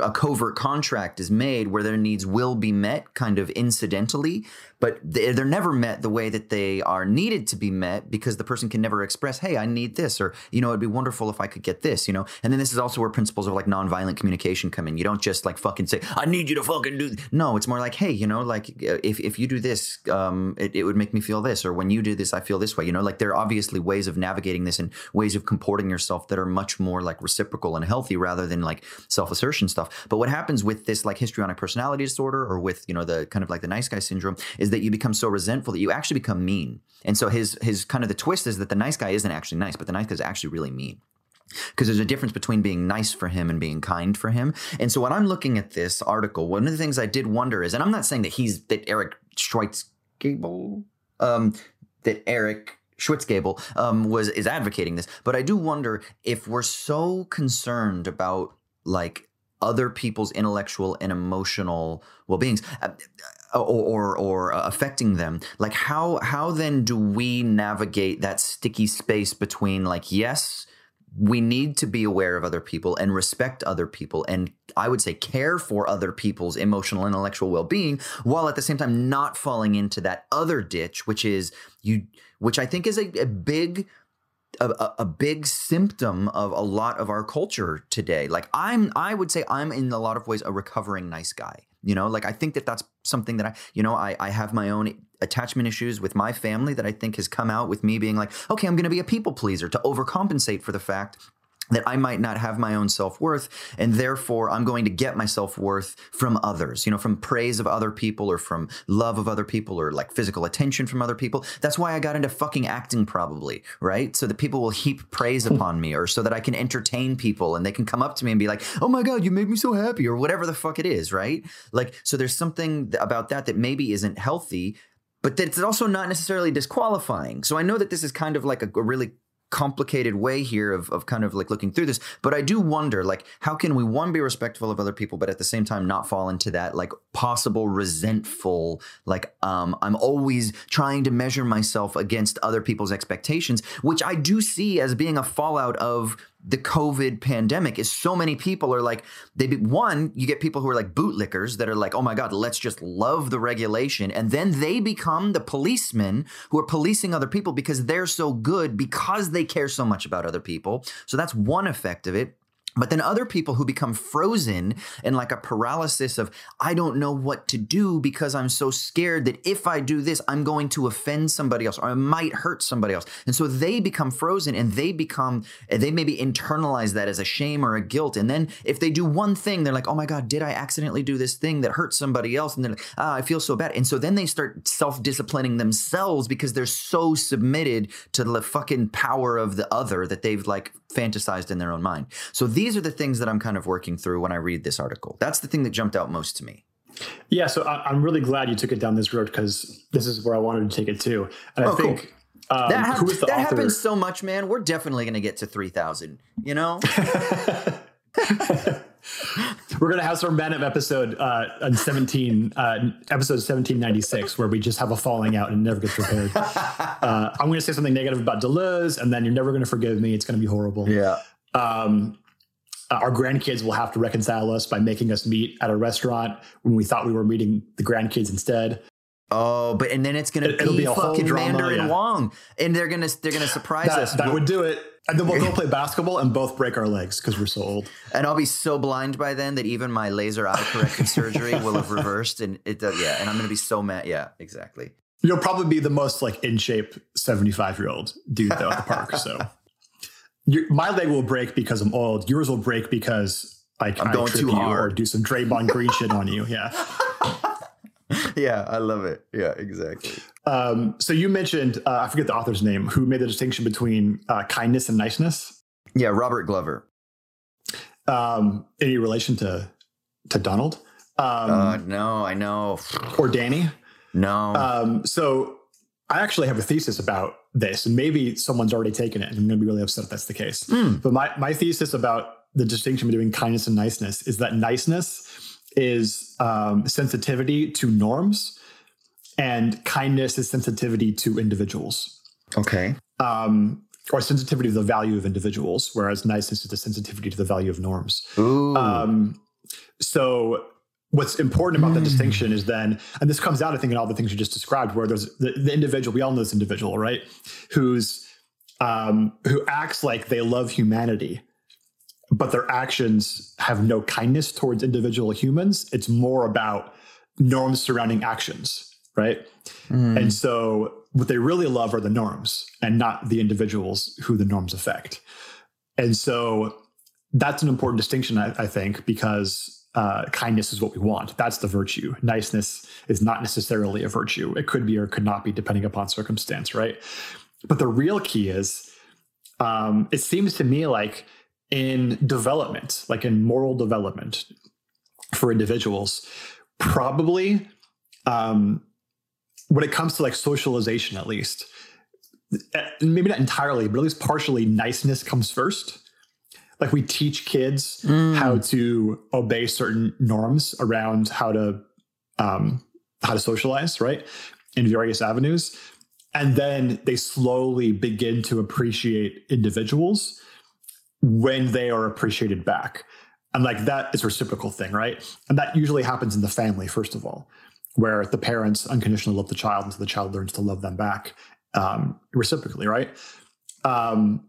a covert contract is made where their needs will be met kind of incidentally but they're never met the way that they are needed to be met because the person can never express hey i need this or you know it'd be wonderful if i could get this you know? And then this is also where principles of like nonviolent communication come in. You don't just like fucking say i need you to fucking do no it's more like hey you know like if, if you do this um, it, it would make me feel this or when you do this i feel this way you know? Like there are obviously ways of navigating this and ways of comporting yourself that are much more like reciprocal and healthy rather than like self-assertion stuff. But what happens with this like histrionic personality disorder or with you know the kind of like the nice guy syndrome is that you become so resentful that you actually become mean. And so his his kind of the twist is that the nice guy isn't actually nice, but the nice guy is actually really mean because there's a difference between being nice for him and being kind for him. And so when I'm looking at this article, one of the things I did wonder is, and I'm not saying that he's that Eric Schwitzgebel, um, that Eric Schwitzgebel um, was is advocating this, but I do wonder if we're so concerned about like other people's intellectual and emotional well-beings uh, Uh, or, or, or uh, affecting them like how how then do we navigate that sticky space between like yes we need to be aware of other people and respect other people and i would say care for other people's emotional intellectual well-being while at the same time not falling into that other ditch which is you which i think is a, a big a, a, big symptom of a lot of our culture today. Like I'm, I would say I'm in a lot of ways a recovering nice guy. You know, like I think that that's something that I, you know, I, I have my own attachment issues with my family that I think has come out with me being like, okay, I'm going to be a people pleaser to overcompensate for the fact that I might not have my own self worth, and therefore I'm going to get my self worth from others, you know, from praise of other people or from love of other people or like physical attention from other people. That's why I got into fucking acting, probably, right? So that people will heap praise hmm. upon me or so that I can entertain people and they can come up to me and be like, oh my God, you made me so happy or whatever the fuck it is, right? Like, so there's something about that that maybe isn't healthy. But it's also not necessarily disqualifying. So I know that this is kind of like a, a really complicated way here of, of kind of like looking through this but i do wonder like how can we one be respectful of other people but at the same time not fall into that like possible resentful like um i'm always trying to measure myself against other people's expectations which i do see as being a fallout of the COVID pandemic is so many people are like they be, one you get people who are like bootlickers that are like oh my god let's just love the regulation. And then they become the policemen who are policing other people because they're so good because they care so much about other people. So that's one effect of it but then other people who become frozen in like a paralysis of, I don't know what to do because I'm so scared that if I do this, I'm going to offend somebody else or I might hurt somebody else. And so they become frozen and they become, they maybe internalize that as a shame or a guilt. And then if they do one thing, they're like, oh my God, did I accidentally do this thing that hurt somebody else? And they're like, ah, I feel so bad. And so then they start self disciplining themselves because they're so submitted to the fucking power of the other that they've like fantasized in their own mind. So these are the things that I'm kind of working through when I read this article. That's the thing that jumped out most to me. Yeah, so I'm really glad you took it down this road because this is where I wanted to take it too. And oh, I think cool. um, that, ha- that happens so much, man. We're definitely going to get to 3,000, you know? [laughs] We're gonna have some random episode uh, on seventeen uh, episode seventeen ninety six where we just have a falling out and never get prepared. [laughs] Uh, I'm gonna say something negative about Deleuze, and then you're never gonna forgive me. It's gonna be horrible. Yeah. Um, uh, our grandkids will have to reconcile us by making us meet at a restaurant when we thought we were meeting the grandkids instead. Oh, but and then it's gonna it, be, be a fucking Mandarin yeah. Wong, and they're gonna they're gonna surprise that, us. That would do it. And then we'll go [laughs] play basketball and both break our legs because we're so old. And I'll be so blind by then that even my laser eye correction surgery [laughs] will have reversed. And it does, yeah. And I'm going to be so mad. Yeah, exactly. You'll probably be the most like in shape 75 year old dude though at the park. So [laughs] my leg will break because I'm old. Yours will break because like I'm going too hard or do some Draymond Green shit on you. Yeah. [laughs] yeah, I love it. Yeah, exactly. Um, so you mentioned uh, I forget the author's name who made the distinction between uh, kindness and niceness. Yeah, Robert Glover. Um, any relation to to Donald? Um, uh, no, I know. Or Danny? No. Um, so I actually have a thesis about this, and maybe someone's already taken it, and I'm going to be really upset if that's the case. Mm. But my my thesis about the distinction between kindness and niceness is that niceness is um, sensitivity to norms, and kindness is sensitivity to individuals. Okay. Um, or sensitivity to the value of individuals, whereas niceness is the sensitivity to the value of norms. Ooh. Um, so what's important about mm. the hmm. distinction is then, and this comes out, I think, in all the things you just described, where there's the, the individual, we all know this individual, right? Who's um, who acts like they love humanity, but their actions have no kindness towards individual humans. It's more about norms surrounding actions, right? Mm. And so what they really love are the norms and not the individuals who the norms affect. And so that's an important distinction, I, I think, because uh, kindness is what we want. That's the virtue. Niceness is not necessarily a virtue. It could be or could not be, depending upon circumstance, right? But the real key is um, it seems to me like in development, like in moral development for individuals, probably um, when it comes to like socialization, at least, eh, maybe not entirely, but at least partially, niceness comes first. Like we teach kids mm. how to obey certain norms around how to um, how to socialize, right, in various avenues, and then they slowly begin to appreciate individuals when they are appreciated back. And like that is a reciprocal thing, right? And that usually happens in the family, first of all, where the parents unconditionally love the child until the child learns to love them back um, reciprocally, right? Um,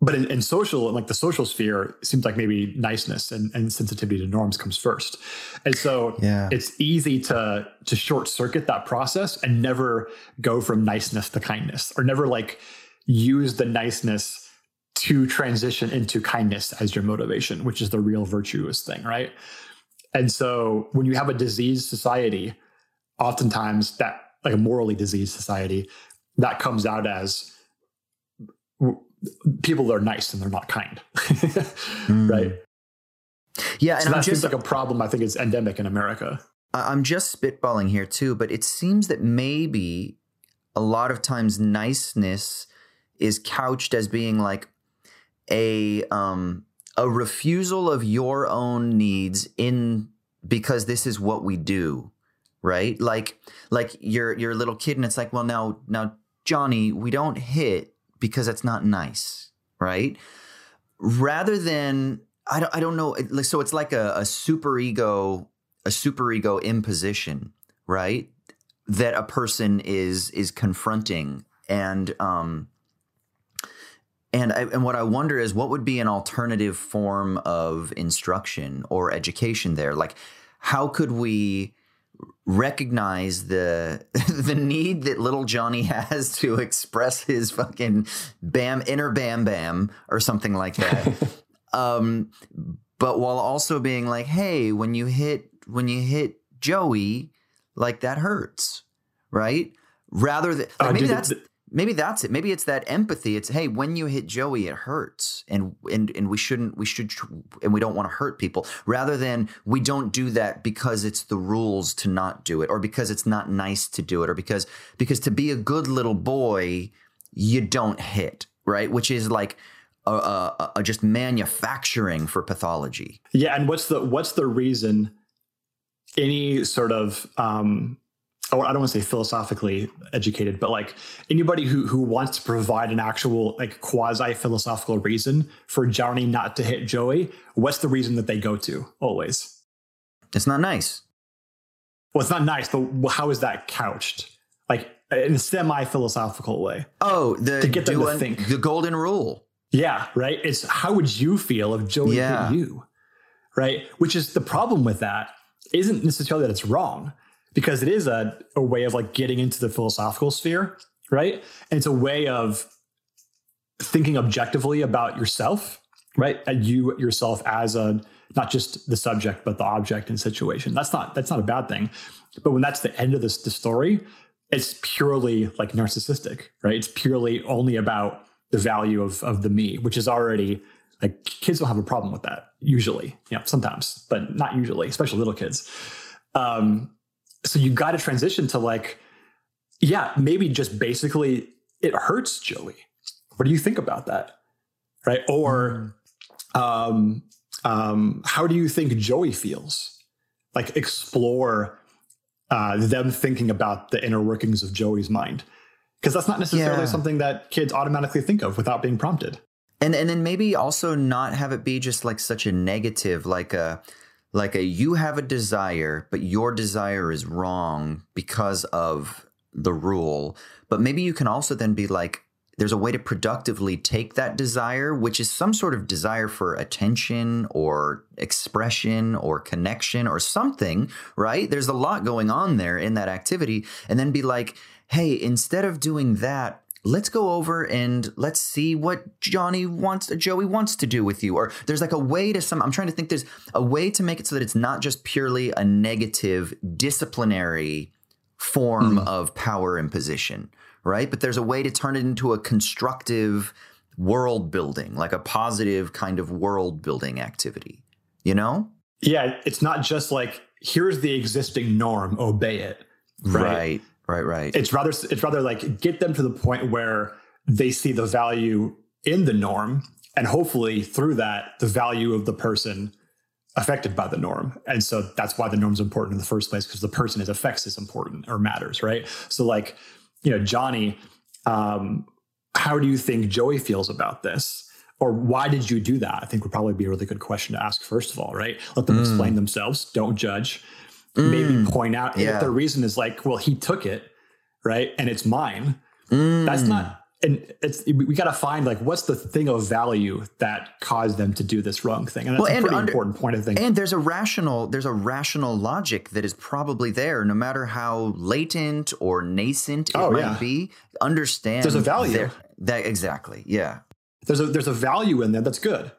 but in, in social, like the social sphere, it seems like maybe niceness and, and sensitivity to norms comes first. And so yeah. it's easy to to short circuit that process and never go from niceness to kindness or never like use the niceness to transition into kindness as your motivation, which is the real virtuous thing, right? And so when you have a diseased society, oftentimes that, like a morally diseased society, that comes out as people are nice and they're not kind, [laughs] mm. right? Yeah, and so that just, seems like a problem. I think is endemic in America. I'm just spitballing here too, but it seems that maybe a lot of times niceness is couched as being like a um, a refusal of your own needs in because this is what we do, right? Like like you're you're a little kid and it's like, well now now Johnny, we don't hit because that's not nice, right? rather than I don't I don't know. So it's like a, a super ego, a super ego imposition, right? That a person is is confronting, and um, and I, and what I wonder is what would be an alternative form of instruction or education there? Like, how could we recognize the [laughs] the need that little Johnny has to express his fucking bam inner bam bam or something like that? [laughs] um, but while also being like, hey, when you hit when you hit Joey, like that hurts, right? Rather than like, uh, maybe that's. The, maybe that's it. Maybe it's that empathy. It's hey when you hit joey it hurts. And and and we shouldn't we should and we don't want to hurt people. Rather than we don't do that because it's the rules to not do it or because it's not nice to do it or because because to be a good little boy you don't hit right? Which is like a, a, a just manufacturing for pathology. Yeah and what's the what's the reason any sort of um or I don't want to say philosophically educated, but like anybody who who wants to provide an actual like quasi philosophical reason for Johnny not to hit Joey, what's the reason that they go to always? It's not nice. Well, it's not nice, but how is that couched? Like in a semi philosophical way. Oh, the to get them to think the golden rule. Yeah, right. It's how would you feel if Joey yeah. hit you? Right, which is the problem with that isn't necessarily that it's wrong because it is a, a way of like getting into the philosophical sphere, right? And it's a way of thinking objectively about yourself, right? And you yourself as a not just the subject, but the object and situation. That's not that's not a bad thing. But when that's the end of this the story, it's purely like narcissistic, right? It's purely only about the value of of the me, which is already like kids don't have a problem with that usually. You know, sometimes, but not usually, especially little kids. Um, so you got to transition to like, yeah, maybe just basically it hurts Joey. What do you think about that? Right. Or, mm. um, um, how do you think Joey feels? Like explore uh, them thinking about the inner workings of Joey's mind. Because that's not necessarily yeah. something that kids automatically think of without being prompted. And and then maybe also not have it be just like such a negative, like a like a you have a desire, but your desire is wrong because of the rule. But maybe you can also then be like, there's a way to productively take that desire, which is some sort of desire for attention or expression or connection or something, right? There's a lot going on there in that activity. And then be like, hey, instead of doing that, let's go over and let's see what Johnny wants, Joey wants to do with you. Or there's like a way to some, I'm trying to think there's a way to make it so that it's not just purely a negative disciplinary form mm. of power imposition, right? But there's a way to turn it into a constructive world building, like a positive kind of world building activity, you know? Yeah, it's not just like, here's the existing norm, obey it. Right. right. Right, right. It's rather it's rather like get them to the point where they see the value in the norm and hopefully through that the value of the person affected by the norm. And so that's why the norm's important in the first place because the person it affects is important or matters, right? So like, you know, Johnny, um, how do you think Joey feels about this? Or why did you do that? I think would probably be a really good question to ask first of all, right? Let them mm. explain themselves. Don't judge mm. maybe point out yeah. if the reason is like, well, he took it, right? And it's mine. Mm. That's not and it's we got to find like what's the thing of value that caused them to do this wrong thing and that's well, and a pretty under, important point of thing. and there's a rational there's a rational logic that is probably there no matter how latent or nascent it oh, might yeah. be understand there's a value there, that exactly yeah there's a there's a value in there that's good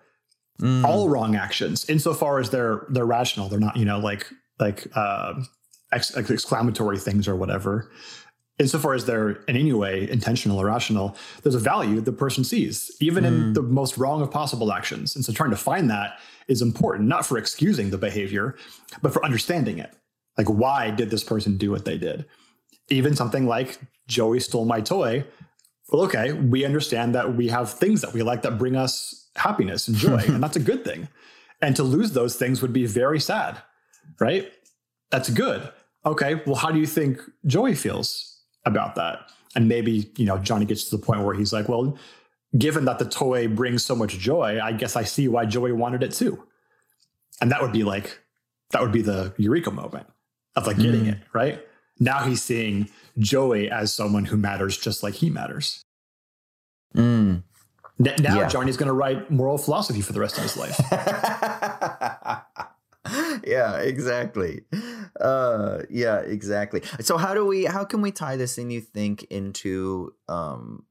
mm. all wrong actions insofar as they're they're rational they're not you know like like uh, ex- exclamatory things or whatever, insofar as they're in any way intentional or rational, there's a value the person sees, even mm. in hmm. the most wrong of possible actions. And so trying to find that is important, not for excusing the behavior, but for understanding it. Like, why did this person do what they did? Even something like Joey stole my toy. Well, okay, we understand that we have things that we like that bring us happiness and joy, [laughs] and that's a good thing. And to lose those things would be very sad right? That's good. Okay, well, how do you think Joey feels about that? And maybe, you know, Johnny gets to the point where he's like, well, given that the toy brings so much joy, I guess I see why Joey wanted it too. And that would be like, that would be the eureka moment of like getting mm. it, right? Now he's seeing Joey as someone who matters just like he matters. Mm. Now yeah. Johnny's going to write moral philosophy for the rest of his life. [laughs] yeah, exactly. Uh, yeah, exactly. So how do we? How can we tie this in? You think into um,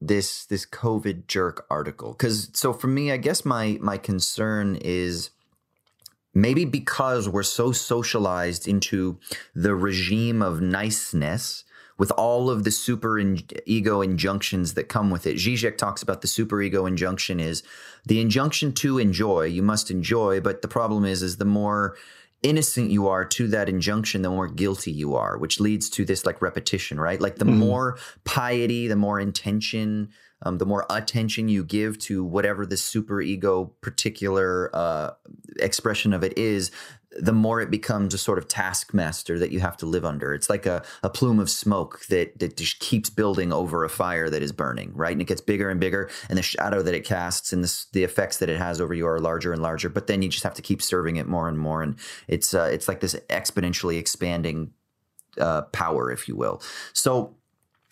this this COVID jerk article? Because so for me, I guess my my concern is maybe because we're so socialized into the regime of niceness with all of the super in- ego injunctions that come with it. Zizek talks about the super ego injunction is the injunction to enjoy. You must enjoy, but the problem is, is the more innocent you are to that injunction, the more guilty you are, which leads to this like repetition, right? Like the mm-hmm. more piety, the more intention, um, the more attention you give to whatever the super ego particular uh, expression of it is, the more it becomes a sort of taskmaster that you have to live under. It's like a, a plume of smoke that, that just keeps building over a fire that is burning, right? And it gets bigger and bigger, and the shadow that it casts and the, the effects that it has over you are larger and larger. But then you just have to keep serving it more and more, and it's uh, it's like this exponentially expanding uh, power, if you will. So,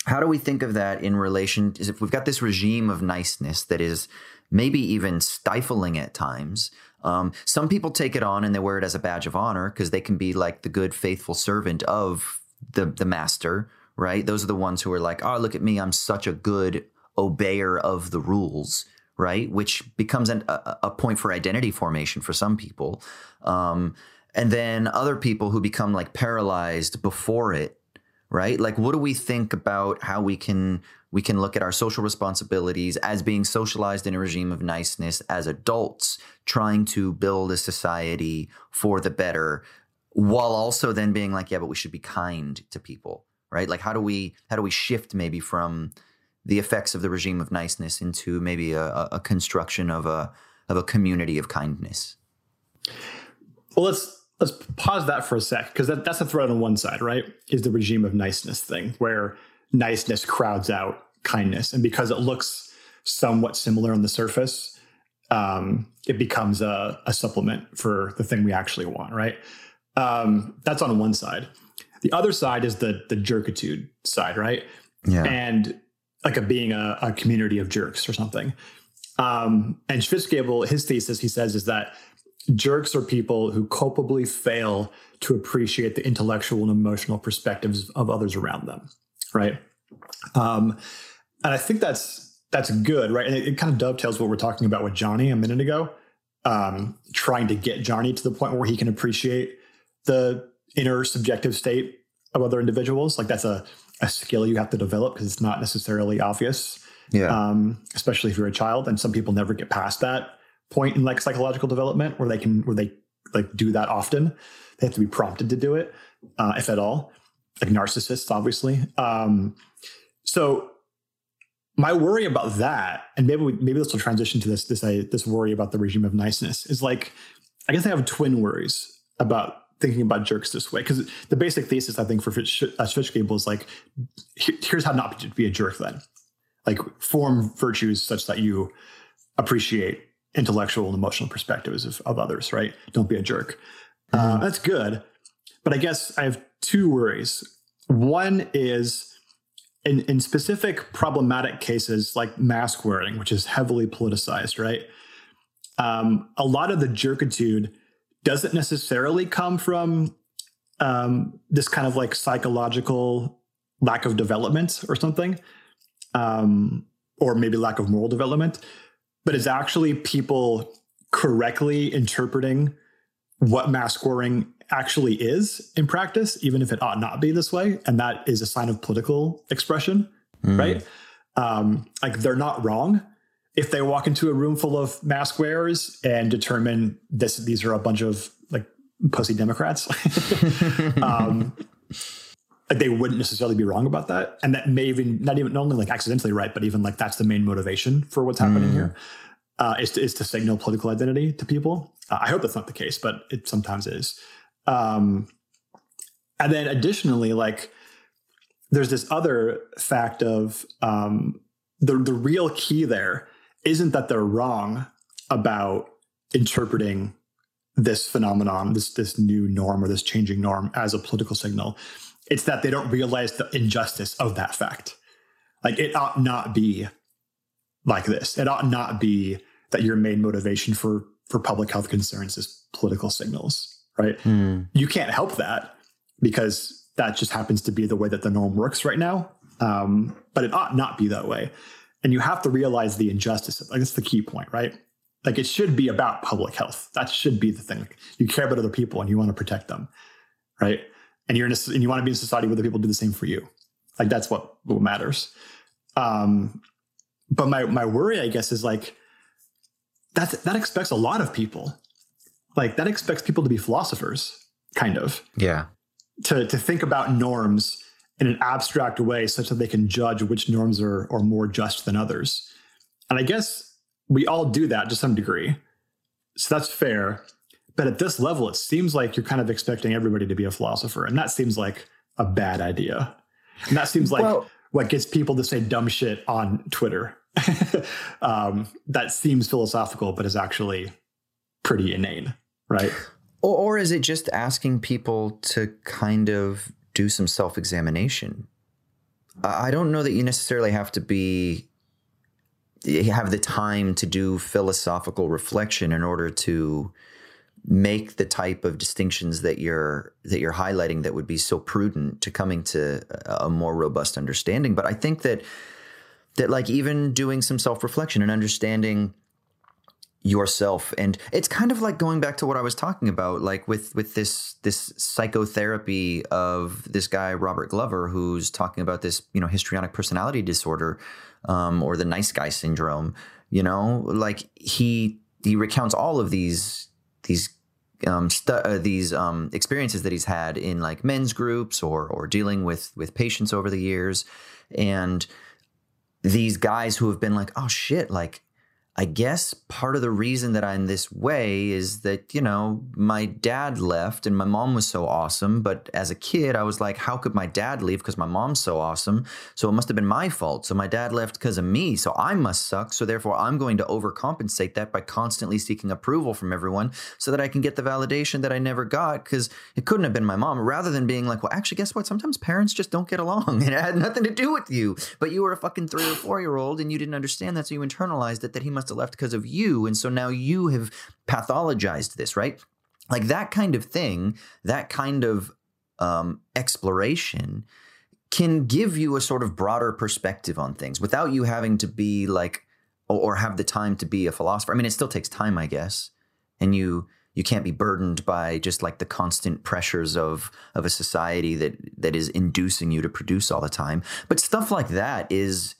how do we think of that in relation? Is if we've got this regime of niceness that is maybe even stifling at times um, some people take it on and they wear it as a badge of honor because they can be like the good, faithful servant of the the master, right? Those are the ones who are like, "Oh, look at me! I'm such a good obeyer of the rules." Right, which becomes an, a, a, point for identity formation for some people, um, and then other people who become like paralyzed before it right? Like what do we think about how we can we can look at our social responsibilities as being socialized in a regime of niceness as adults trying to build a society for the better while also then being like yeah but we should be kind to people right? Like how do we how do we shift maybe from the effects of the regime of niceness into maybe a, a construction of a of a community of kindness? Well let's let's pause that for a sec because that, that's a threat on one side right is the regime of niceness thing where niceness crowds out kindness and because it looks somewhat similar on the surface um, it becomes a, a, supplement for the thing we actually want, right? Um, that's on one side. The other side is the the jerkitude side, right? Yeah. And like a being a, a community of jerks or something. Um, and Schwitzgebel, his thesis, he says, is that jerks are people who culpably fail to appreciate the intellectual and emotional perspectives of others around them, right? Um, and I think that's that's good, right? And it, it, kind of dovetails what we're talking about with Johnny a minute ago, um, trying to get Johnny to the point where he can appreciate the inner subjective state of other individuals. Like that's a, a skill you have to develop because it's not necessarily obvious. Yeah. Um, especially if you're a child, and some people never get past that point in like psychological development where they can where they like do that often. They have to be prompted to do it, uh, if at all. Like narcissists, obviously. Um, so my worry about that, and maybe we, maybe this will transition to this this uh, this worry about the regime of niceness is like, I guess I have twin worries about thinking about jerks this way because the basic thesis I think for Fish, uh, is like, here's how not to be a jerk. Then, like, form virtues such that you appreciate intellectual and emotional perspectives of, of others. Right? Don't be a jerk. Uh, mm-hmm. Uh, that's good, but I guess I have two worries. One is in, in specific problematic cases like mask wearing, which is heavily politicized, right? Um, a lot of the jerkitude doesn't necessarily come from um, this kind of like psychological lack of development or something, um, or maybe lack of moral development, but it's actually people correctly interpreting what mask wearing actually is in practice, even if it ought not be this way. And that is a sign of political expression, mm. right? Um, like they're not wrong. If they walk into a room full of mask wearers and determine this, these are a bunch of like pussy Democrats, [laughs] um, [laughs] they wouldn't necessarily be wrong about that. And that may even not even not only like accidentally right, but even like that's the main motivation for what's happening mm. here. Uh, is, to, is to signal political identity to people. Uh, I hope that's not the case, but it sometimes is. Um, and then additionally, like there's this other fact of um, the the real key there isn't that they're wrong about interpreting this phenomenon, this this new norm or this changing norm as a political signal. It's that they don't realize the injustice of that fact. Like it ought not be like this. It ought not be that your main motivation for for public health concerns is political signals, right? Mm. You can't help that because that just happens to be the way that the norm works right now. Um, but it ought not be that way. And you have to realize the injustice. Like that's the key point, right? Like it should be about public health. That should be the thing. Like you care about other people and you want to protect them, right? And you're in a, and you want to be in a society where the people do the same for you. Like that's what what matters. Um, but my my worry, I guess, is like that that expects a lot of people. Like that expects people to be philosophers, kind of. Yeah. To to think about norms in an abstract way such that they can judge which norms are, are more just than others. And I guess we all do that to some degree. So that's fair. But at this level, it seems like you're kind of expecting everybody to be a philosopher. And that seems like a bad idea. And that seems like well, what gets people to say dumb shit on Twitter. [laughs] um, that seems philosophical, but is actually pretty inane, right? Or, or is it just asking people to kind of do some self examination? I don't know that you necessarily have to be have the time to do philosophical reflection in order to make the type of distinctions that you're that you're highlighting that would be so prudent to coming to a more robust understanding. But i think that that like even doing some self-reflection and understanding yourself and it's kind of like going back to what i was talking about like with with this this psychotherapy of this guy robert glover who's talking about this you know histrionic personality disorder um, or the nice guy syndrome you know? Like he he recounts all of these these um, stu- uh, these um, experiences that he's had in like men's groups or or dealing with with patients over the years. And these guys who have been like, oh shit, like I guess part of the reason that I'm this way is that, you know, my dad left and my mom was so awesome. But as a kid, I was like, how could my dad leave? Because my mom's so awesome. So it must have been my fault. So my dad left because of me. So I must suck. So therefore, I'm going to overcompensate that by constantly seeking approval from everyone so that I can get the validation that I never got because it couldn't have been my mom. Rather than being like, well, actually, guess what? Sometimes parents just don't get along. [laughs] It had nothing to do with you. But you were a fucking three or four year old and you didn't understand that. So you internalized it that he must have left because of you. And so now you have pathologized this, right? Like that kind of thing, that kind of um, exploration can give you a sort of broader perspective on things without you having to be like, or have the time to be a philosopher. I mean, it still takes time, I guess. And you, you can't be burdened by just like the constant pressures of of a society that that is inducing you to produce all the time but stuff like that is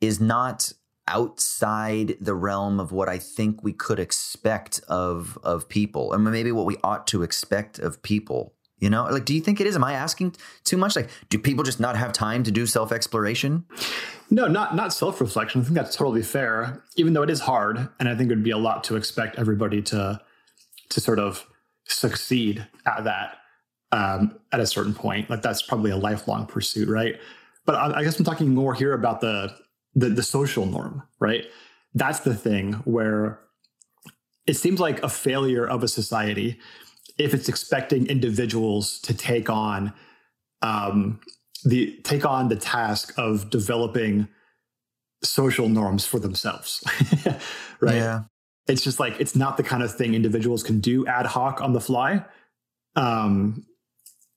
is not outside the realm of what I think we could expect of of people, and maybe what we ought to expect of people. You know, like, do you think it is? Am I asking too much? Like, do people just not have time to do self exploration? No, not not self reflection. I think that's totally fair, even though it is hard, and I think it would be a lot to expect everybody to to sort of succeed at that um, at a certain point. Like, that's probably a lifelong pursuit, right? But I, I guess I'm talking more here about the the, the social norm, right? That's the thing where it seems like a failure of a society if it's expecting individuals to take on um, the take on the task of developing social norms for themselves, [laughs] right? Yeah. It's just like it's not the kind of thing individuals can do ad hoc on the fly. Um,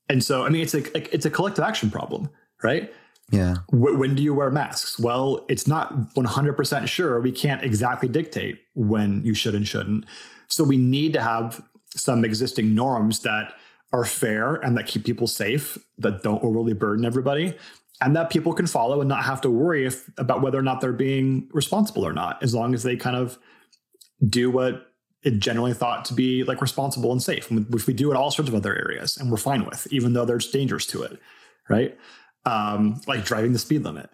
and so, I mean, it's a it's a collective action problem, right? Yeah. when do you wear masks? Well, it's not 100% sure. We can't exactly dictate when you should and shouldn't. So we need to have some existing norms that are fair and that keep people safe, that don't overly burden everybody, and that people can follow and not have to worry if, about whether or not they're being responsible or not, as long as they kind of do what it generally thought to be like responsible and safe, which we do in all sorts of other areas and we're fine with, even though there's dangers to it. Right um, like driving the speed limit.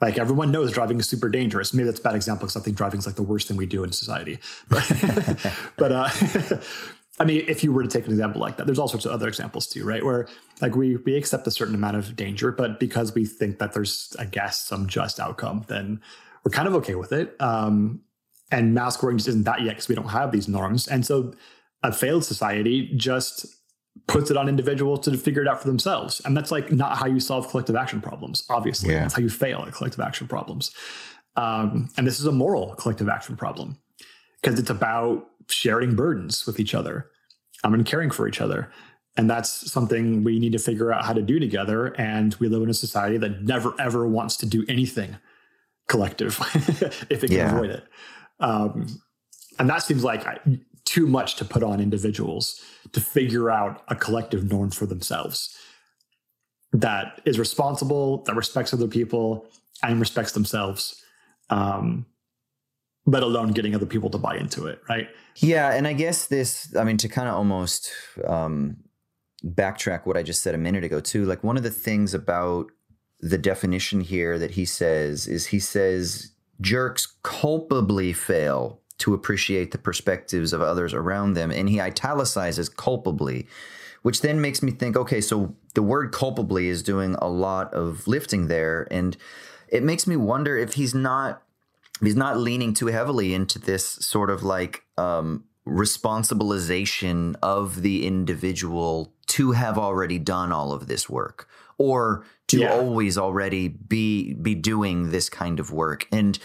Like everyone knows driving is super dangerous. Maybe that's a bad example because I think driving is like the worst thing we do in society. But, [laughs] but uh, [laughs] I mean, if you were to take an example like that, there's all sorts of other examples too, right? Where like we we accept a certain amount of danger, but because we think that there's, I guess, some just outcome, then we're kind of okay with it. Um, and mask wearing just isn't that yet because we don't have these norms. And so a failed society just puts it on individuals to figure it out for themselves. And that's like not how you solve collective action problems, obviously. Yeah. That's how you fail at collective action problems. Um, and this is a moral collective action problem because it's about sharing burdens with each other um, and caring for each other. And that's something we need to figure out how to do together. And we live in a society that never, ever wants to do anything collective [laughs] if it can yeah. avoid it. Um, and that seems like too much to put on individuals to figure out a collective norm for themselves that is responsible, that respects other people, and respects themselves. Um, let alone getting other people to buy into it, right? Yeah, and I guess this, I mean, to kind of almost um, backtrack what I just said a minute ago, too, like one of the things about the definition here that he says is he says jerks culpably fail to appreciate the perspectives of others around them. And he italicizes culpably, which then makes me think okay, so the word culpably is doing a lot of lifting there. And it makes me wonder if he's not he's not leaning too heavily into this sort of like um, responsibilization of the individual to have already done all of this work or to yeah. always already be be doing this kind of work and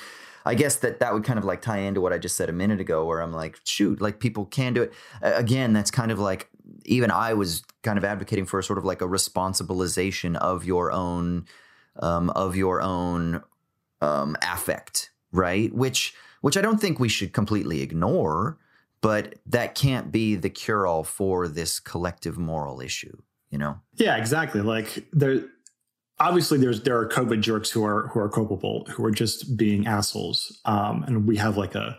I guess that that would kind of like tie into what I just said a minute ago, where I'm like, shoot, like people can do it. Again, that's kind of like even I was kind of advocating for a sort of like a responsibilization of your own um, of your own um, affect, right? Which which I don't think we should completely ignore, but that can't be the cure all for this collective moral issue, you know? Yeah, exactly. Like there obviously there's there are COVID jerks who are who are culpable, who are just being assholes. Um, and we have like a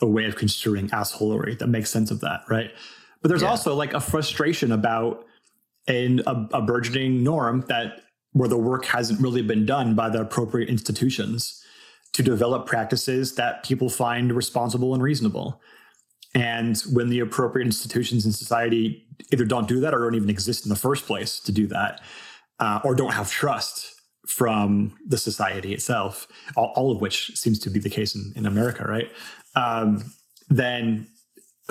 a way of construing assholery that makes sense of that, right? But there's yeah. also like a frustration about in a, a burgeoning norm that where the work hasn't really been done by the appropriate institutions to develop practices that people find responsible and reasonable. And when the appropriate institutions in society either don't do that or don't even exist in the first place to do that, uh, or don't have trust from the society itself, all, all, of which seems to be the case in, in America, right? Um, then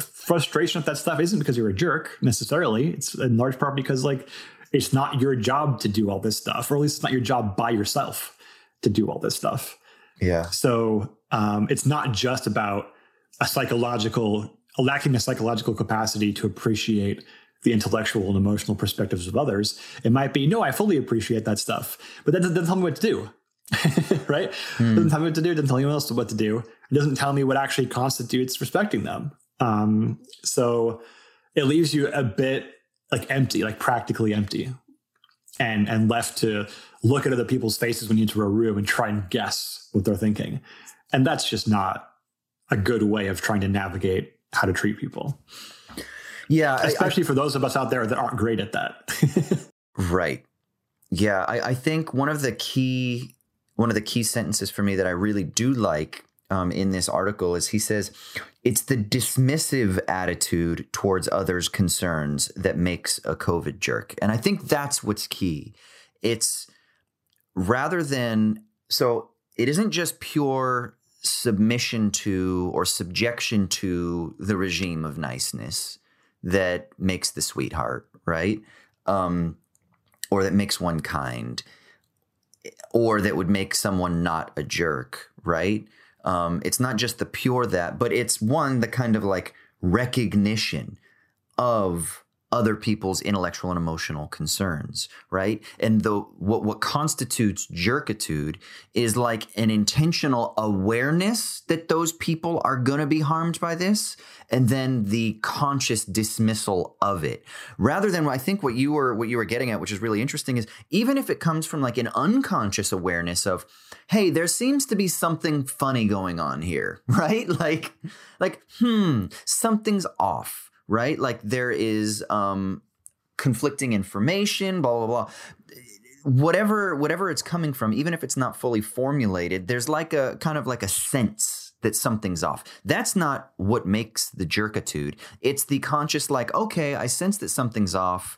frustration with that stuff isn't because you're a jerk necessarily. It's in large part because like it's not your job to do all this stuff, or at least it's not your job by yourself to do all this stuff. Yeah. So um, it's not just about a psychological lacking a psychological capacity to appreciate the intellectual and emotional perspectives of others. It might be, no, I fully appreciate that stuff, but that doesn't tell me what to do. [laughs] right? Mm. Doesn't tell me what to do, doesn't tell anyone else what to do. It doesn't tell me what actually constitutes respecting them. Um, so it leaves you a bit like empty, like practically empty, and and left to look at other people's faces when you enter a room and try and guess what they're thinking. And that's just not a good way of trying to navigate how to treat people. Yeah, especially I, I, for those of us out there that aren't great at that. [laughs] right. Yeah, I, I, think one of the key one of the key sentences for me that I really do like um, in this article is he says it's the dismissive attitude towards others' concerns that makes a COVID jerk, and I think that's what's key. It's rather than so it isn't just pure submission to or subjection to the regime of niceness that makes the sweetheart, right? Um, or that makes one kind, or that would make someone not a jerk, right? Um, it's not just the pure that, but it's one, the kind of like recognition of other people's intellectual and emotional concerns, right? And the what what constitutes jerkitude is like an intentional awareness that those people are going to be harmed by this and then the conscious dismissal of it. Rather than I think what you were what you were getting at which is really interesting is even if it comes from like an unconscious awareness of hey, there seems to be something funny going on here, [laughs] right? Like like hmm, something's off right? Like there is um, conflicting information, blah blah blah. Whatever whatever it's coming from, even if it's not fully formulated, there's like a kind of like a sense that something's off. That's not what makes the jerkitude. It's the conscious, like, okay, I sense that something's off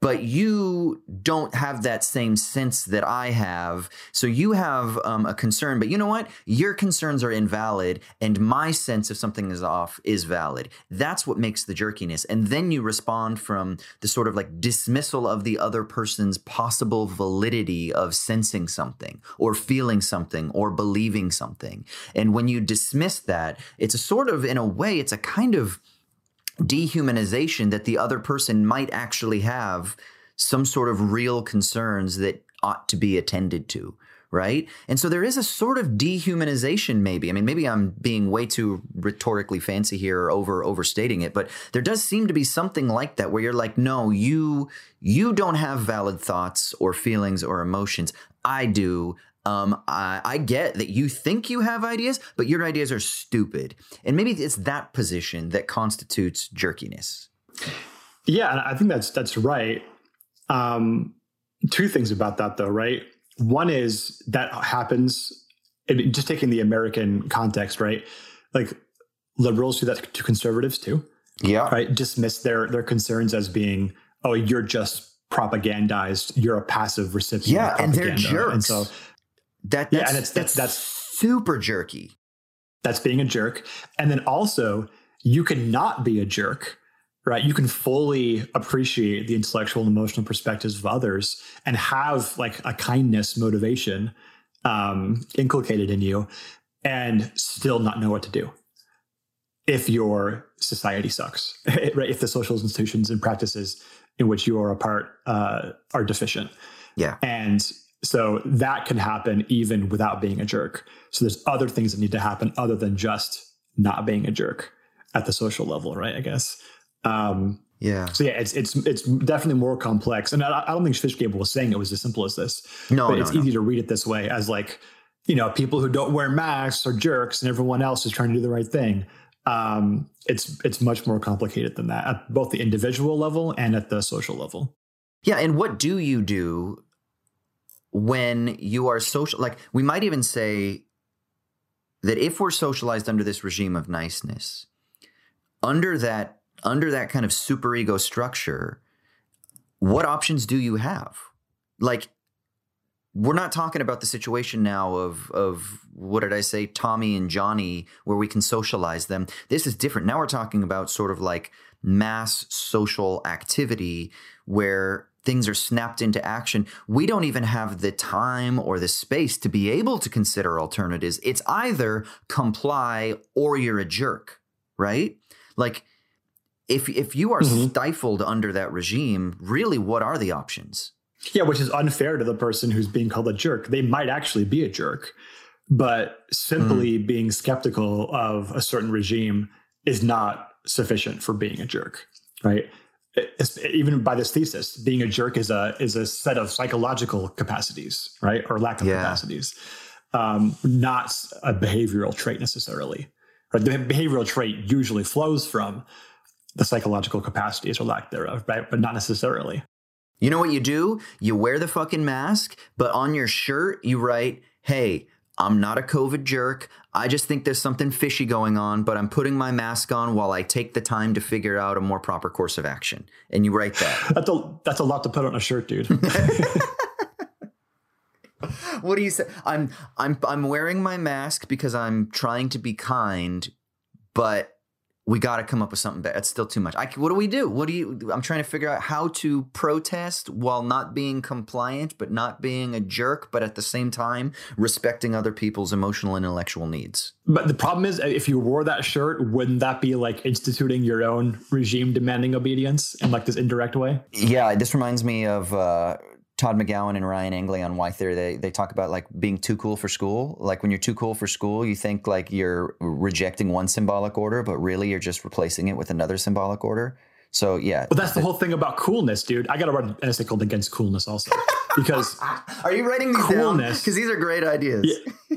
but you don't have that same sense that I have. So you have um, a concern, but you know what? Your concerns are invalid, and my sense of something is off is valid. That's what makes the jerkiness. And then you respond from the sort of like dismissal of the other person's possible validity of sensing something or feeling something or believing something. And when you dismiss that, it's a sort of, in a way, it's a kind of dehumanization that the other person might actually have some sort of real concerns that ought to be attended to right? And so there is a sort of dehumanization maybe. I mean maybe i'm being way too rhetorically fancy here or over overstating it but there does seem to be something like that where you're like no you you don't have valid thoughts or feelings or emotions. I do um, I, I get that you think you have ideas, but your ideas are stupid. And maybe it's that position that constitutes jerkiness. Yeah, I think that's that's right. Um, two things about that though, right? One is that happens just taking the American context, right? Like liberals do that to conservatives too. Yeah. Right. Dismiss their their concerns as being, oh, you're just propagandized. You're a passive recipient. Yeah, and they're jerks. And so that yeah, and it's that's, that's super jerky. That's being a jerk. And then also, you can not be a jerk, right? You can fully appreciate the intellectual and emotional perspectives of others and have like a kindness motivation um, inculcated in you and still not know what to do if your society sucks, [laughs] right? If the social institutions and practices in which you are a part uh, are deficient. Yeah. And so that can happen even without being a jerk. So there's other things that need to happen other than just not being a jerk at the social level, right? I guess. Um, yeah. So yeah, it's it's it's definitely more complex, and I, I don't think Schwitzgebel was saying it was as simple as this. No, but no, it's no. easy to read it this way as like, you know, people who don't wear masks are jerks, and everyone else is trying to do the right thing. Um, it's it's much more complicated than that at both the individual level and at the social level. Yeah, and what do you do when you are social like we might even say that if we're socialized under this regime of niceness under that under that kind of super ego structure what options do you have like we're not talking about the situation now of of what did I say, Tommy and Johnny, where we can socialize them. This is different. Now we're talking about sort of like mass social activity where things are snapped into action. We don't even have the time or the space to be able to consider alternatives. It's either comply or you're a jerk, right? Like if if you are mm-hmm. stifled under that regime, really what are the options? Yeah, which is unfair to the person who's being called a jerk. They might actually be a jerk, but simply mm. being skeptical of a certain regime is not sufficient for being a jerk, right? Even by this thesis, being a jerk is a is a set of psychological capacities, right, or lack of yeah. capacities, um, not a behavioral trait necessarily. Right, the behavioral trait usually flows from the psychological capacities or lack thereof, right, but not necessarily. You know what you do? You wear the fucking mask, but on your shirt, you write, hey, I'm not a COVID jerk. I just think there's something fishy going on, but I'm putting my mask on while I take the time to figure out a more proper course of action. And you write that. that's a that's a lot to put on a shirt, dude. [laughs] [laughs] what do you say? I'm I'm I'm wearing my mask because I'm trying to be kind, but we got to come up with something better. It's still too much. I, what do we do? What do you? I'm trying to figure out how to protest while not being compliant, but not being a jerk, but at the same time respecting other people's emotional and intellectual needs. But the problem is, if you wore that shirt, wouldn't that be like instituting your own regime demanding obedience in like this indirect way? Yeah, this reminds me of. Uh, Todd McGowan and Ryan Engley on Why Theory, they, they talk about like being too cool for school. Like when you're too cool for school, you think like you're rejecting one symbolic order, but really you're just replacing it with another symbolic order. So yeah. Well, that's the whole thing about coolness, dude. I got to write an essay called Against Coolness also because. [laughs] are you writing these coolness, Because these are great ideas. Yeah,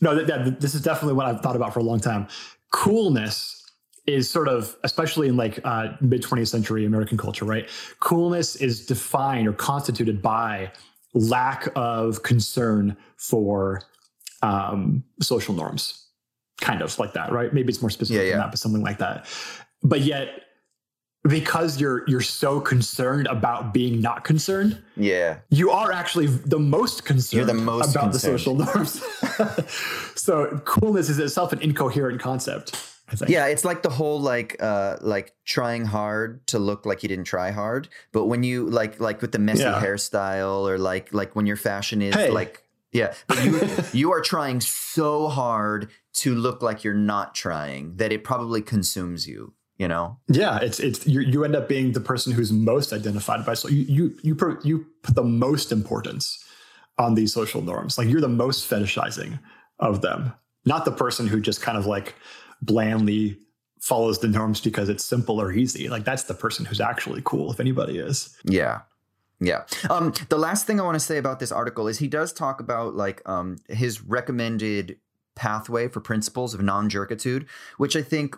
no, that, that, this is definitely what I've thought about for a long time. Coolness is sort of, especially in like uh, mid 20th century American culture, right? Coolness is defined or constituted by lack of concern for um, social norms, kind of like that, right? Maybe it's more specific Yeah, than that, but something like that. But yet, because you're you're so concerned about being not concerned, Yeah. you are actually the most concerned You're the most about concerned. the social norms. [laughs] so coolness is itself an incoherent concept. I think. Yeah, it's like the whole like uh like trying hard to look like you didn't try hard, but when you like like with the messy Yeah. hairstyle or like like when your fashion is Hey. like yeah, but you you are trying so hard to look like you're not trying that it probably consumes you, you know? Yeah, it's it's you you end up being the person who's most identified by so you you you pro, you put the most importance on these social norms. Like you're the most fetishizing of them, not the person who just kind of like blandly follows the norms because it's simple or easy. Like that's the person who's actually cool if anybody is. Yeah. Yeah. Um, the last thing I want to say about this article is he does talk about like um, his recommended pathway for principles of non-jerkitude, which I think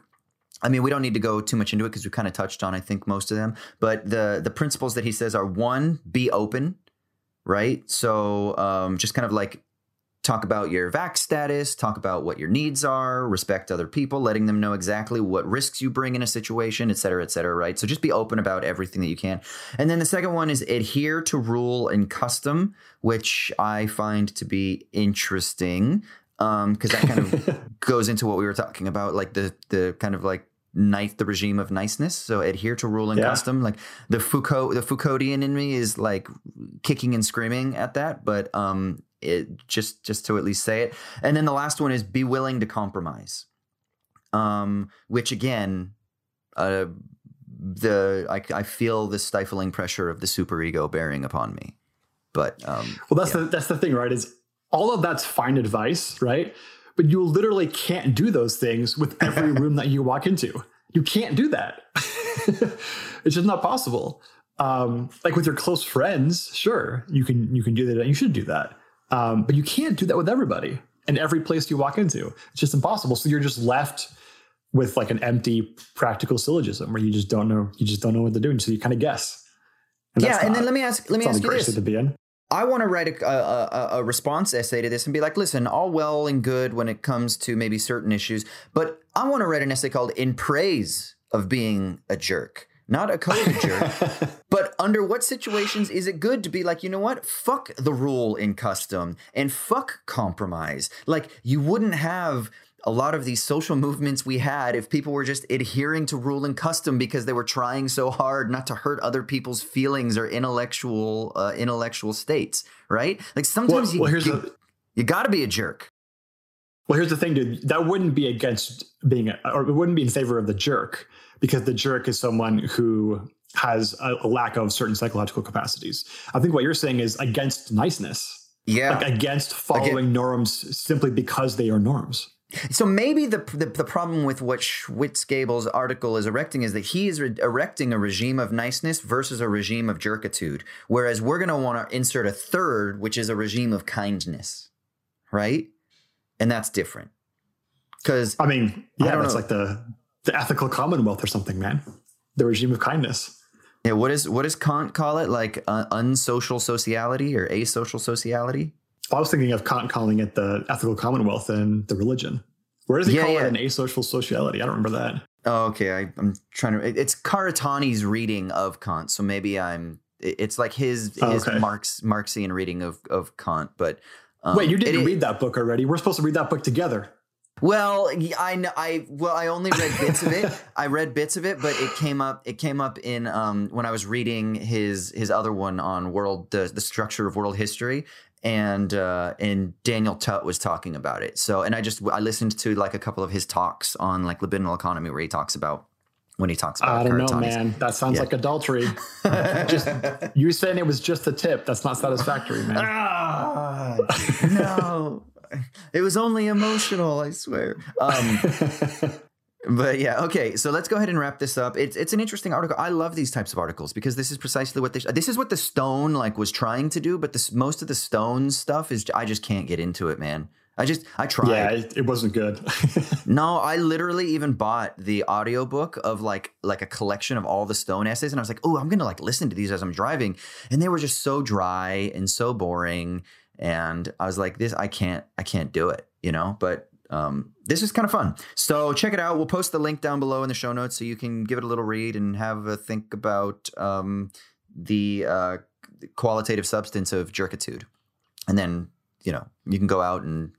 I mean, we don't need to go too much into it because we kind of touched on, I think, most of them. But the the principles that he says are one, be open, right? So um, just kind of like talk about your vax status, talk about what your needs are, respect other people, letting them know exactly what risks you bring in a situation, et cetera, et cetera, right? So just be open about everything that you can. And then the second one is adhere to rule and custom, which I find to be interesting because that kind of [laughs] goes into what we were talking about, like the the kind of like nice the regime of niceness. So adhere to rule and Yeah. custom. Like the Foucault, the Foucauldian in me is like kicking and screaming at that, but um, it just just to at least say it. And then the last one is be willing to compromise. Um, which again, uh, the I, I feel the stifling pressure of the superego bearing upon me. But um, Well, that's Yeah. the that's the thing, right? Is all of that's fine advice, right? But you literally can't do those things with every [laughs] room that you walk into. You can't do that. [laughs] it's just not possible. Um, like with your close friends, sure, you can you can do that. You should do that, um, but you can't do that with everybody and every place you walk into. It's just impossible. So you're just left with like an empty practical syllogism where you just don't know you just don't know what they're doing. so you kind of guess. yeah, that's and then let me ask let me ask you this: to be in. I want to write a, a, a response essay to this and be like, listen, all well and good when it comes to maybe certain issues, but I want to write an essay called "In Praise of Being a Jerk." Not a COVID jerk, [laughs] but under what situations is it good to be like, you know what? Fuck the rule in custom and fuck compromise. Like, you wouldn't have a lot of these social movements we had if people were just adhering to rule and custom because they were trying so hard not to hurt other people's feelings or intellectual uh, intellectual states, right? Like sometimes Well, you well, here's you, the you got to be a jerk. Well, here's the thing, dude. That wouldn't be against being, a, or it wouldn't be in favor of the jerk because the jerk is someone who has a, a lack of certain psychological capacities. I think what you're saying is against niceness, Yeah. like against following norms simply because they are norms. So maybe the, the the problem with what Schwitzgebel's article is erecting is that he is re- erecting a regime of niceness versus a regime of jerkitude, whereas we're going to want to insert a third, which is a regime of kindness, right? And that's different. Because I mean, yeah, don't that's know. like the the ethical commonwealth or something, man. The regime of kindness. yeah, what is what does Kant call it? Like uh, unsocial sociality or asocial sociality? I was thinking of Kant calling it the ethical commonwealth and the religion. Where does he Yeah, call yeah. it an asocial sociality? I don't remember that. Oh, okay. I, I'm trying to. it- It's Karatani's reading of Kant, so maybe I'm. it- It's like his Oh, his okay. Marx Marxian reading of of Kant, but um, Wait, you didn't it- read that book already. We're supposed to read that book together. Well, I kn- I well I only read bits of it. [laughs] I read bits of it, but it came up it came up in um when I was reading his his other one on world the the structure of world history and uh and Daniel Tutt was talking about it. So and I just I listened to like a couple of his talks on like libidinal economy where he talks about when he talks about I don't know, man. That sounds Yeah. like adultery. [laughs] just you saying it was just a tip. That's not satisfactory, man. Ah, no. [laughs] It was only emotional, I swear. Um, [laughs] but yeah, okay. So let's go ahead and wrap this up. It's it's an interesting article. I love these types of articles because this is precisely what they, this is what the Stone like was trying to do. But this most of the Stone stuff is I just can't get into it, man. I just I tried. yeah, it, it wasn't good. [laughs] No, I literally even bought the audiobook of like like a collection of all the Stone essays and I was like, "Oh, I'm going to like listen to these as I'm driving." And they were just so dry and so boring and I was like, "This I can't I can't do it," you know? But um, this is kind of fun. So check it out. We'll post the link down below in the show notes so you can give it a little read and have a think about um, the uh, qualitative substance of jerkitude. And then, you know, you can go out and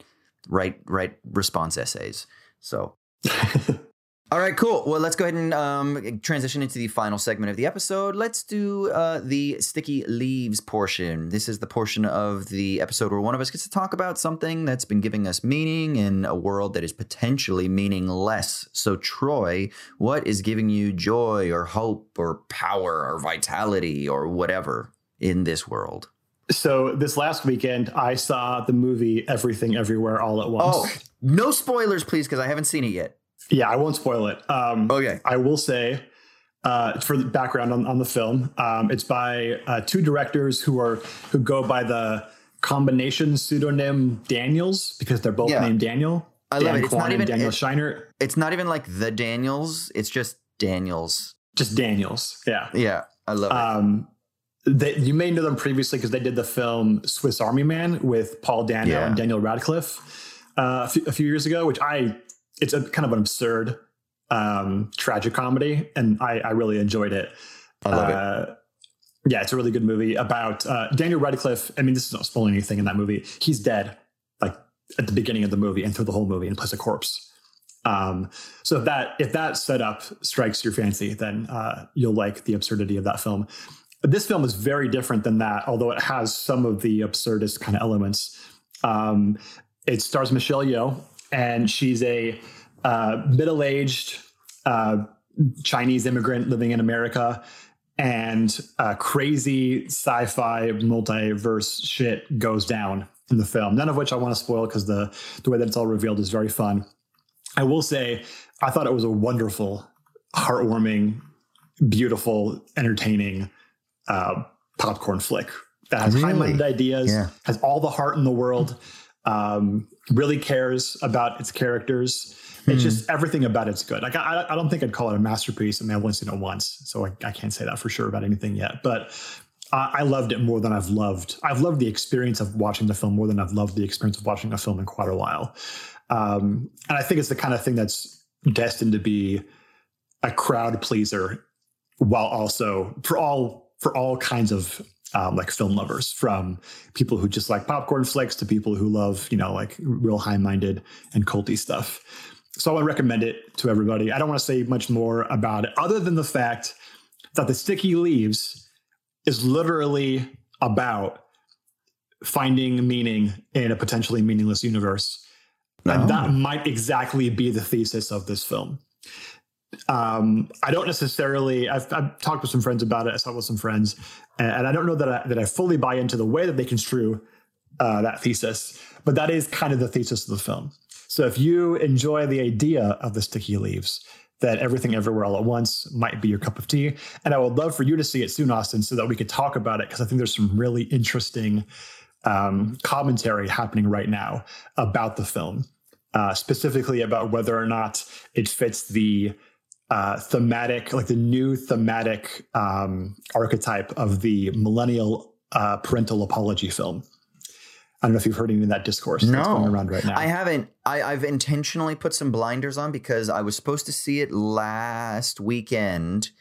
write write response essays. So [laughs] All right, cool. Well, let's go ahead and um, transition into the final segment of the episode. Let's do uh, the sticky leaves portion. This is the portion of the episode where one of us gets to talk about something that's been giving us meaning in a world that is potentially meaningless. So, Troy, what is giving you joy or hope or power or vitality or whatever in this world? So, this last weekend, I saw the movie Everything Everywhere All at Once. Oh, no spoilers, please, because I haven't seen it yet. Yeah, I won't spoil it. Um, Okay. I will say, uh, for the background on, on the film, um, it's by uh, two directors who are who go by the combination pseudonym Daniels because they're both Yeah. named Daniel. I love Dan it. It's Kwan not even- Daniel it- Scheinert. It's not even like the Daniels, it's just Daniels. Just Daniels. Yeah. Yeah, I love it. Um, they, you may know them previously because they did the film Swiss Army Man with Paul Dano Yeah. and Daniel Radcliffe uh, a, few, a few years ago, which I it's a kind of an absurd um, tragic comedy, and I, I really enjoyed it. I love it. Uh, Yeah, it's a really good movie about uh, Daniel Radcliffe. I mean, this is not spoiling anything in that movie. He's dead, like at the beginning of the movie and through the whole movie, and plays a corpse. Um, so if that if that setup strikes your fancy, then uh, you'll like the absurdity of that film. This film is very different than that, although it has some of the absurdist kind of elements. Um, it stars Michelle Yeoh, and she's a uh, middle-aged uh, Chinese immigrant living in America, and uh, crazy sci-fi multiverse shit goes down in the film. None of which I want to spoil because the the way that it's all revealed is very fun. I will say, I thought it was a wonderful, heartwarming, beautiful, entertaining uh, popcorn flick that has Really? high-minded ideas, Yeah. has all the heart in the world, um, really cares about its characters. Hmm. It's just everything about it's good. Like I, I don't think I'd call it a masterpiece. I mean, I've only seen it once, so I, I can't say that for sure about anything yet. But I, I loved it more than I've loved. I've loved the experience of watching the film more than I've loved the experience of watching a film in quite a while. Um, and I think it's the kind of thing that's destined to be a crowd pleaser, while also for all for all kinds of um, like film lovers, from people who just like popcorn flicks to people who love you know like real high minded and culty stuff. So I would recommend it to everybody. I don't want to say much more about it, other than the fact that the sticky leaves is literally about finding meaning in a potentially meaningless universe. And that might exactly be the thesis of this film. Um, I don't necessarily. I've, I've talked with some friends about it. I saw it with some friends, and, and I don't know that I, that I fully buy into the way that they construe uh, that thesis. But that is kind of the thesis of the film. So if you enjoy the idea of the sticky leaves, that everything everywhere all at once might be your cup of tea. And I would love for you to see it soon, Austin, so that we could talk about it because I think there's some really interesting um, commentary happening right now about the film, uh, specifically about whether or not it fits the uh, thematic, like the new thematic um, archetype of the millennial uh, parental apology film. I don't know if you've heard any of that discourse that's going around right now. I haven't. I, I've intentionally put some blinders on because I was supposed to see it last weekend,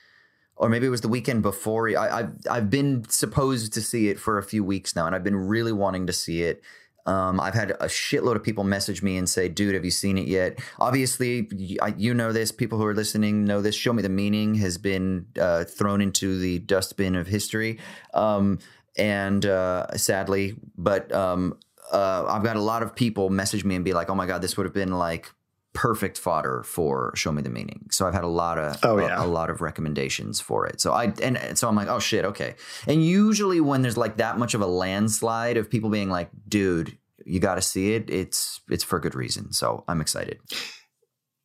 or maybe it was the weekend before. I, I've I've been supposed to see it for a few weeks now, and I've been really wanting to see it. Um, I've had a shitload of people message me and say, "Dude, have you seen it yet?" Obviously, you know this. People who are listening know this. Show me the meaning has been uh, thrown into the dustbin of history. Um, and uh, sadly, but um, uh, I've got a lot of people message me and be like, "Oh my god, this would have been like perfect fodder for Show Me the Meaning." So I've had a lot of Oh, yeah. a, lot of recommendations for it. So I and, and so I'm like, "Oh shit, okay." And usually when there's like that much of a landslide of people being like, "Dude, you got to see it," it's it's for good reason. So I'm excited.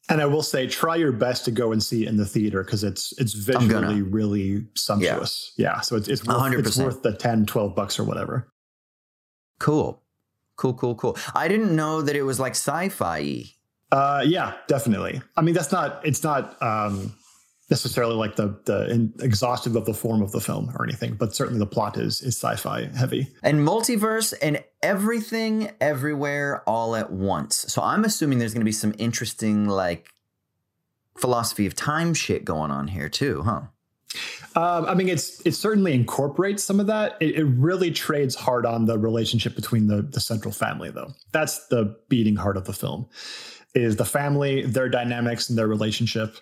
And I will say, try your best to go and see it in the theater because it's it's visually really sumptuous. Yeah. so it's it's worth, it's 100%. worth the 10, 12 bucks or whatever. Cool, cool, cool, cool. I didn't know that it was like sci-fi. Uh, yeah, definitely. I mean, that's not it's not um, necessarily like the the in, exhaustive of the form of the film or anything, but certainly the plot is is sci-fi heavy. And multiverse and everything everywhere all at once. So I'm assuming there's going to be some interesting like philosophy of time shit going on here too, huh? Um, I mean, it's it certainly incorporates some of that. It, it, really trades hard on the relationship between the the central family, though. That's the beating heart of the film. Is the family, their dynamics, and their relationship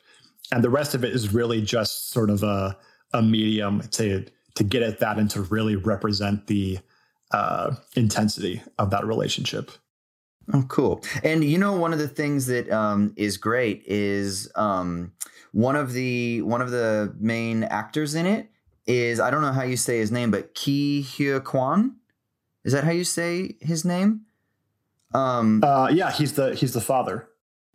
and the rest of it is really just sort of a a medium to to get at that and to really represent the uh, intensity of that relationship. Oh, cool! And you know, one of the things that um, is great is um, one of the one of the main actors in it is I don't know how you say his name, but Ke Huy Quan. Is that how you say his name? Um, uh, yeah, he's the he's the father.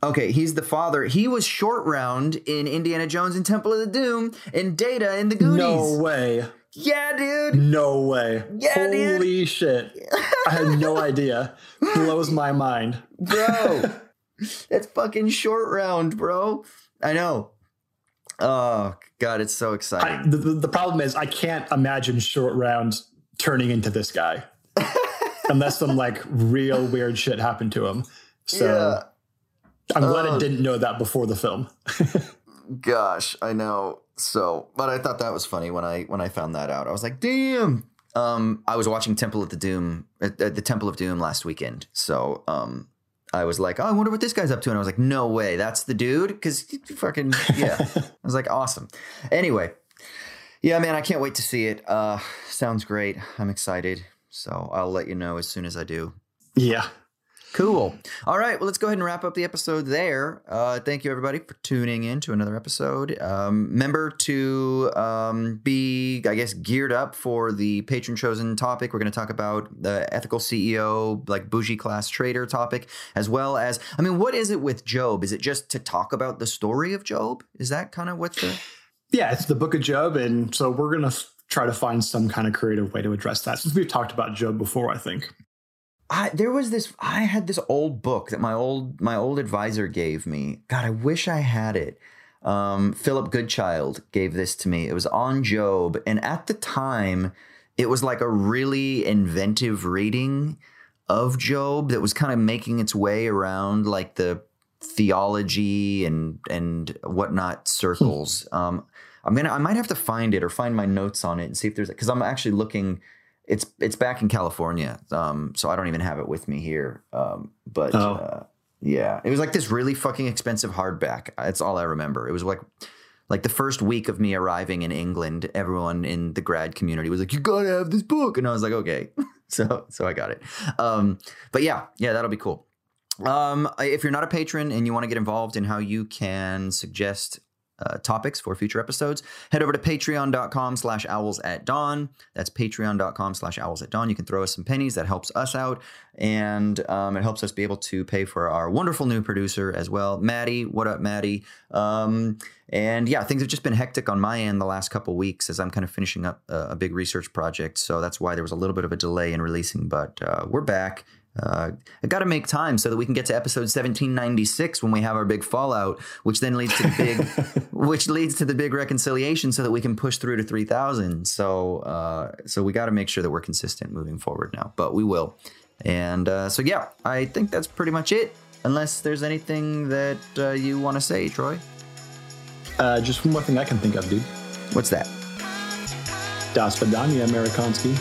Okay, he's the father. He was short round in Indiana Jones and Temple of the Doom and Data in the Goonies. No way. Yeah, dude. No way. Yeah, Holy dude. shit. I had no [laughs] idea. Blows my mind. Bro. [laughs] That's fucking short round, bro. I know. Oh, God, it's so exciting. I, the, the problem is, I can't imagine short round turning into this guy [laughs] unless some like real weird shit happened to him. So. Yeah. I'm glad I uh, didn't know that before the film. [laughs] gosh, I know. So, but I thought that was funny when I when I found that out. I was like, "Damn!" Um, I was watching Temple of the Doom, uh, the Temple of Doom last weekend. So, um, I was like, "Oh, I wonder what this guy's up to," and I was like, "No way, that's the dude!" Because fucking yeah, [laughs] I was like, "Awesome." Anyway, yeah, man, I can't wait to see it. Uh, sounds great. I'm excited. So I'll let you know as soon as I do. Yeah, Cool. All right. Well, let's go ahead and wrap up the episode there. Uh, thank you, everybody, for tuning in to another episode. Um, remember to um, be, I guess, geared up for the patron chosen topic. We're going to talk about the ethical CEO, like bougie class traitor topic, as well as, I mean, what is it with Job? Is it just to talk about the story of Job? Is that kind of what the. Yeah, it's the book of Job. And so we're going to try to find some kind of creative way to address that since we've talked about Job before, I think. I there was this I had this old book that my old my old advisor gave me. God, I wish I had it. Um, Philip Goodchild gave this to me. It was on Job, and at the time, it was like a really inventive reading of Job that was kind of making its way around like the theology and and whatnot circles. um, I'm gonna I might have to find it or find my notes on it and see if there's because I'm actually looking it's it's back in California, um, so I don't even have it with me here. Um, but oh. uh, yeah, it was like this really fucking expensive hardback. That's all I remember. It was like like the first week of me arriving in England, everyone in the grad community was like, "You gotta have this book," and I was like, "Okay." [laughs] so so I got it. Um, but yeah, yeah, that'll be cool. Um, if you're not a patron and you want to get involved in how you can suggest uh, topics for future episodes, head over to patreon.com slash owls at dawn. That's patreon.com slash owls at dawn. You can throw us some pennies. That helps us out. And um, it helps us be able to pay for our wonderful new producer as well. Maddie, what up, Maddie? Um, and yeah, things have just been hectic on my end the last couple weeks as I'm kind of finishing up a, a, big research project. So that's why there was a little bit of a delay in releasing, but uh, we're back. Uh, I got to make time so that we can get to episode 1796 when we have our big fallout, which then leads to the big, [laughs] which leads to the big reconciliation, so that we can push through to 3000. So, uh, so we got to make sure that we're consistent moving forward now, but we will. And uh, so, yeah, I think that's pretty much it. Unless there's anything that uh, you want to say, Troy. Uh, just one more thing I can think of, dude. What's that? Das Vidania Amerikanski.